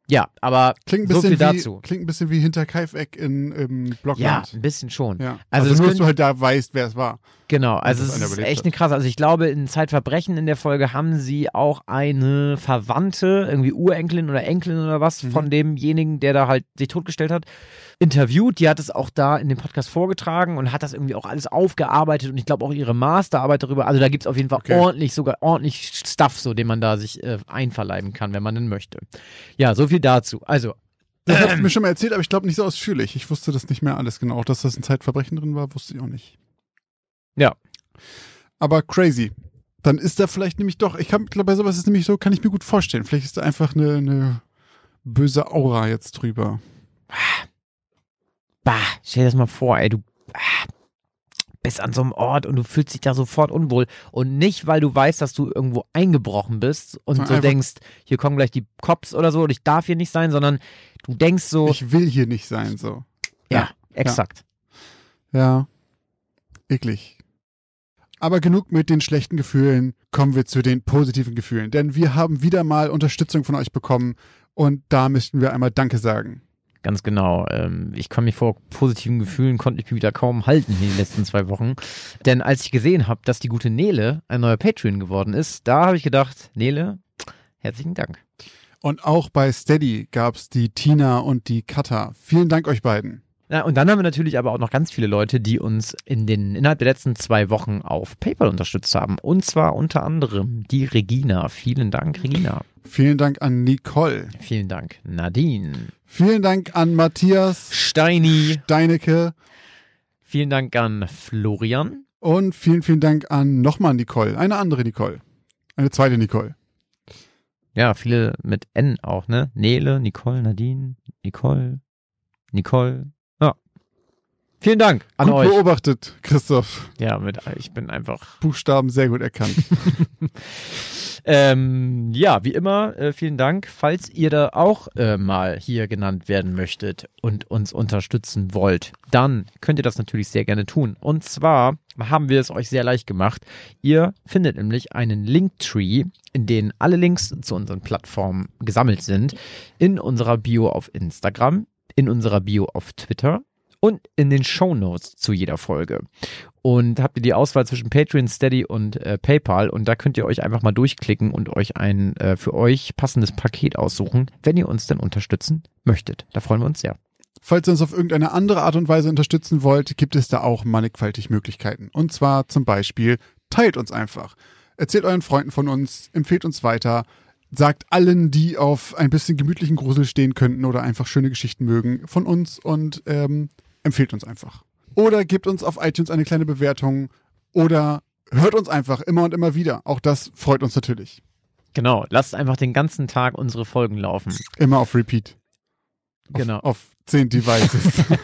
[SPEAKER 1] ja, aber
[SPEAKER 2] Klingt ein
[SPEAKER 1] so
[SPEAKER 2] bisschen
[SPEAKER 1] viel
[SPEAKER 2] wie,
[SPEAKER 1] dazu.
[SPEAKER 2] Klingt ein bisschen wie hinter Kaifeck in im
[SPEAKER 1] Ja,
[SPEAKER 2] Blockland.
[SPEAKER 1] ein bisschen schon.
[SPEAKER 2] Ja.
[SPEAKER 1] Also
[SPEAKER 2] Also, nur, dass
[SPEAKER 1] können-
[SPEAKER 2] du halt da weißt, wer es war.
[SPEAKER 1] Genau, also
[SPEAKER 2] dass
[SPEAKER 1] es ist echt
[SPEAKER 2] hat.
[SPEAKER 1] eine krasse. Also ich glaube, in Zeitverbrechen in der Folge haben sie auch eine Verwandte, irgendwie Urenkelin oder Enkelin oder was
[SPEAKER 2] Mhm.
[SPEAKER 1] von demjenigen, der da halt sich totgestellt hat, interviewt. Die hat es auch da in dem Podcast vorgetragen und hat das irgendwie auch alles aufgearbeitet und ich glaube auch ihre Masterarbeit darüber. Also da gibt es auf jeden Fall
[SPEAKER 2] Okay.
[SPEAKER 1] ordentlich, sogar ordentlich Stuff, so den man da sich äh, einverleiben kann, wenn man denn möchte. Ja, so viel dazu. Also,
[SPEAKER 2] Das hast du mir schon mal erzählt, aber ich glaube nicht so ausführlich. Ich wusste das nicht mehr alles genau. Auch dass das ein Zeitverbrechen drin war, wusste ich auch nicht.
[SPEAKER 1] Ja.
[SPEAKER 2] Aber crazy. Dann ist da vielleicht nämlich doch, ich glaube, bei sowas ist nämlich so, kann ich mir gut vorstellen. Vielleicht ist da einfach eine, eine böse Aura jetzt drüber.
[SPEAKER 1] Bah, stell dir das mal vor, ey, du ah, bist an so einem Ort und du fühlst dich da sofort unwohl. Und nicht, weil du weißt, dass du irgendwo eingebrochen bist und
[SPEAKER 2] Sondern
[SPEAKER 1] so denkst, hier kommen gleich die Cops oder so und ich darf hier nicht sein, sondern du denkst so,
[SPEAKER 2] Ich will hier nicht sein, so.
[SPEAKER 1] ja, exakt.
[SPEAKER 2] Ja. Eklig. Aber genug mit den schlechten Gefühlen, kommen wir zu den positiven Gefühlen. Denn wir haben wieder mal Unterstützung von euch bekommen und da müssten wir einmal Danke sagen.
[SPEAKER 1] Ganz genau. Ähm, ich kann mich vor positiven Gefühlen, konnte ich mich wieder kaum halten in den letzten zwei Wochen. Denn als ich gesehen habe, dass die gute Nele ein neuer Patreon geworden ist, da habe ich gedacht, Nele, herzlichen Dank.
[SPEAKER 2] Und auch bei Steady gab's die Tina und die Katha. Vielen Dank euch beiden.
[SPEAKER 1] Ja, und dann haben wir natürlich aber auch noch ganz viele Leute, die uns in den innerhalb der letzten zwei Wochen auf PayPal unterstützt haben. Und zwar unter anderem die Regina. Vielen Dank, Regina.
[SPEAKER 2] Vielen Dank an Nicole.
[SPEAKER 1] Vielen Dank, Nadine.
[SPEAKER 2] Vielen Dank an Matthias
[SPEAKER 1] Steini.
[SPEAKER 2] Steinecke.
[SPEAKER 1] Vielen Dank an Florian.
[SPEAKER 2] Und vielen, vielen Dank an nochmal Nicole. Eine andere Nicole. Eine zweite Nicole.
[SPEAKER 1] Ja, viele mit N auch, ne? Nele, Nicole, Nadine, Nicole, Nicole. Vielen Dank an
[SPEAKER 2] Gut
[SPEAKER 1] euch.
[SPEAKER 2] beobachtet, Christoph.
[SPEAKER 1] Ja, mit, ich bin einfach
[SPEAKER 2] Buchstaben sehr gut erkannt.
[SPEAKER 1] Ähm, ja, wie immer, äh, vielen Dank. Falls ihr da auch äh, mal hier genannt werden möchtet und uns unterstützen wollt, dann könnt ihr das natürlich sehr gerne tun. Und zwar haben wir es euch sehr leicht gemacht. Ihr findet nämlich einen Linktree, in dem alle Links zu unseren Plattformen gesammelt sind, in unserer Bio auf Instagram, in unserer Bio auf Twitter und in den Show Notes zu jeder Folge. Und habt ihr die Auswahl zwischen Patreon, Steady und äh, PayPal und da könnt ihr euch einfach mal durchklicken und euch ein äh, für euch passendes Paket aussuchen, wenn ihr uns denn unterstützen möchtet. Da freuen wir uns sehr.
[SPEAKER 2] Falls ihr uns auf irgendeine andere Art und Weise unterstützen wollt, gibt es da auch mannigfaltig Möglichkeiten. Und zwar zum Beispiel, teilt uns einfach. Erzählt euren Freunden von uns, empfehlt uns weiter, sagt allen, die auf ein bisschen gemütlichen Grusel stehen könnten oder einfach schöne Geschichten mögen, von uns und ähm, empfehlt uns einfach. Oder gebt uns auf iTunes eine kleine Bewertung oder hört uns einfach immer und immer wieder. Auch das freut uns natürlich.
[SPEAKER 1] Genau, lasst einfach den ganzen Tag unsere Folgen laufen.
[SPEAKER 2] Immer auf Repeat. Auf,
[SPEAKER 1] Genau.
[SPEAKER 2] Auf zehn Devices.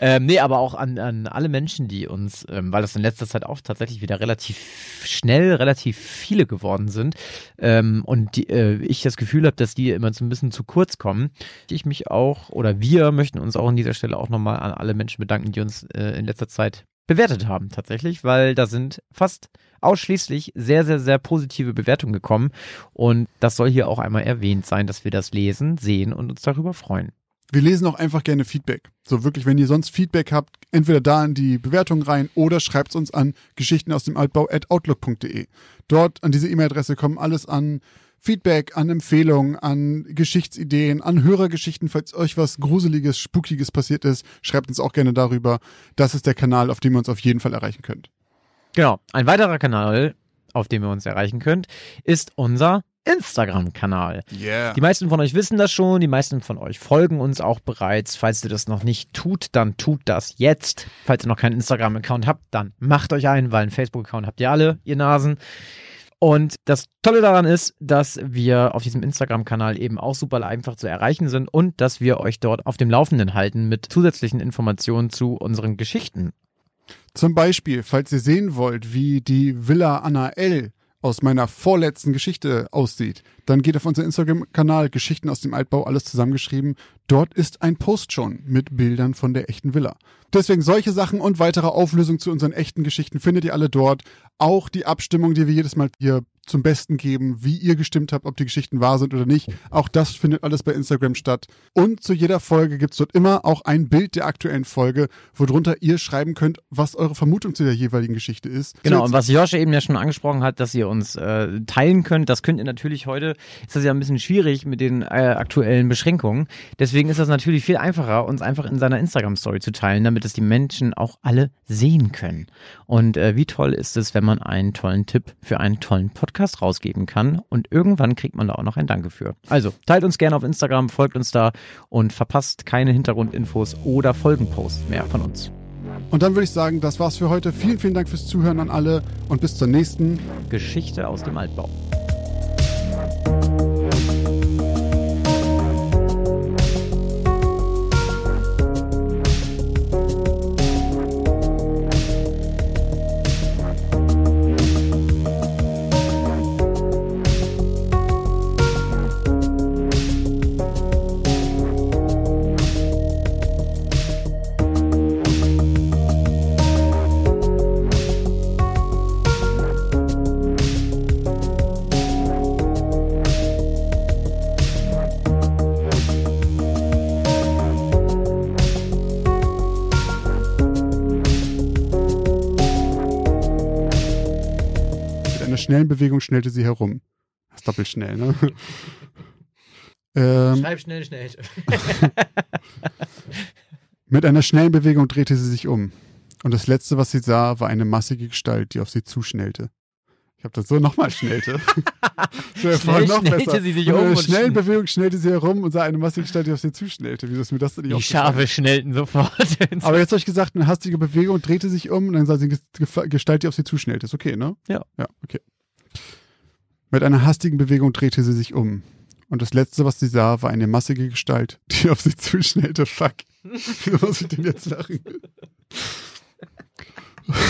[SPEAKER 1] Ähm, nee, aber auch an, an alle Menschen, die uns, ähm, weil das in letzter Zeit auch tatsächlich wieder relativ schnell, relativ viele geworden sind ähm, und die, äh, ich das Gefühl habe, dass die immer so ein bisschen zu kurz kommen. Ich mich auch oder wir möchten uns auch an dieser Stelle auch nochmal an alle Menschen bedanken, die uns äh, in letzter Zeit bewertet haben tatsächlich, weil da sind fast ausschließlich sehr, sehr, sehr positive Bewertungen gekommen und das soll hier auch einmal erwähnt sein, dass wir das lesen, sehen und uns darüber freuen.
[SPEAKER 2] Wir lesen auch einfach gerne Feedback. So wirklich, wenn ihr sonst Feedback habt, entweder da in die Bewertung rein oder schreibt uns an Geschichten aus dem Altbau at outlook.de. Dort an diese E-Mail-Adresse kommen alles an Feedback, an Empfehlungen, an Geschichtsideen, an Hörergeschichten. Falls euch was Gruseliges, Spukiges passiert ist, schreibt uns auch gerne darüber. Das ist der Kanal, auf dem ihr uns auf jeden Fall erreichen könnt.
[SPEAKER 1] Genau. Ein weiterer Kanal, auf dem ihr uns erreichen könnt, ist unser Instagram-Kanal.
[SPEAKER 2] Yeah.
[SPEAKER 1] Die meisten von euch wissen das schon, die meisten von euch folgen uns auch bereits. Falls ihr das noch nicht tut, dann tut das jetzt. Falls ihr noch keinen Instagram-Account habt, dann macht euch einen, weil einen Facebook-Account habt ihr alle, ihr Nasen. Und das Tolle daran ist, dass wir auf diesem Instagram-Kanal eben auch super einfach zu erreichen sind und dass wir euch dort auf dem Laufenden halten mit zusätzlichen Informationen zu unseren Geschichten.
[SPEAKER 2] Zum Beispiel, falls ihr sehen wollt, wie die Villa Anna L. aus meiner vorletzten Geschichte aussieht, dann geht auf unseren Instagram-Kanal Geschichten aus dem Altbau, alles zusammengeschrieben. Dort ist ein Post schon mit Bildern von der echten Villa. Deswegen solche Sachen und weitere Auflösungen zu unseren echten Geschichten findet ihr alle dort. Auch die Abstimmung, die wir jedes Mal hier zum Besten geben, wie ihr gestimmt habt, ob die Geschichten wahr sind oder nicht. Auch das findet alles bei Instagram statt. Und zu jeder Folge gibt's dort immer auch ein Bild der aktuellen Folge, worunter ihr schreiben könnt, was eure Vermutung zu der jeweiligen Geschichte ist.
[SPEAKER 1] Genau,
[SPEAKER 2] So,
[SPEAKER 1] und was Josh eben ja schon angesprochen hat, dass ihr uns äh, teilen könnt, das könnt ihr natürlich heute, ist das ja ein bisschen schwierig mit den äh, aktuellen Beschränkungen. Deswegen ist das natürlich viel einfacher, uns einfach in seiner Instagram-Story zu teilen, damit es die Menschen auch alle sehen können. Und äh, wie toll ist es, wenn man einen tollen Tipp für einen tollen Podcast rausgeben kann und irgendwann kriegt man da auch noch ein Danke für. Also, teilt uns gerne auf Instagram, folgt uns da und verpasst keine Hintergrundinfos oder Folgenposts mehr von uns.
[SPEAKER 2] Und dann würde ich sagen, das war's für heute. Vielen, vielen Dank fürs Zuhören an alle und bis zur nächsten.
[SPEAKER 1] Geschichte aus dem Altbau.
[SPEAKER 2] Schnellen Bewegung schnellte sie herum. Das ist doppelt schnell, ne? ähm,
[SPEAKER 1] Schreib schnell, schnell.
[SPEAKER 2] mit einer schnellen Bewegung drehte sie sich um. Und das letzte, was sie sah, war eine massige Gestalt, die auf sie zuschnellte. Ich habe das so nochmal schnellte. so, vorhin noch
[SPEAKER 1] schnellte
[SPEAKER 2] besser.
[SPEAKER 1] sie sich
[SPEAKER 2] Mit
[SPEAKER 1] um
[SPEAKER 2] einer
[SPEAKER 1] und
[SPEAKER 2] schnellen
[SPEAKER 1] schn-
[SPEAKER 2] Bewegung schnellte sie herum und sah eine massige Gestalt, die auf sie zuschnellte. Wieso ist mir das denn nicht
[SPEAKER 1] Die? Schafe schnellten sofort.
[SPEAKER 2] Aber jetzt habe ich gesagt, eine hastige Bewegung drehte sich um und dann sah sie eine Gestalt, die auf sie zuschnellte. Ist okay, ne?
[SPEAKER 1] Ja.
[SPEAKER 2] Ja, okay. Mit einer hastigen Bewegung drehte sie sich um. Und das letzte, was sie sah, war eine massige Gestalt, die auf sie zuschnellte. Fuck. Was ich denn jetzt lachen?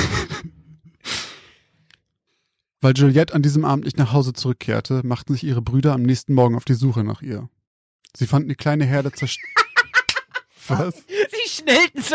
[SPEAKER 2] Weil Juliette an diesem Abend nicht nach Hause zurückkehrte, machten sich ihre Brüder am nächsten Morgen auf die Suche nach ihr. Sie fanden die kleine Herde zerstört. Was?
[SPEAKER 1] Sie schnellten so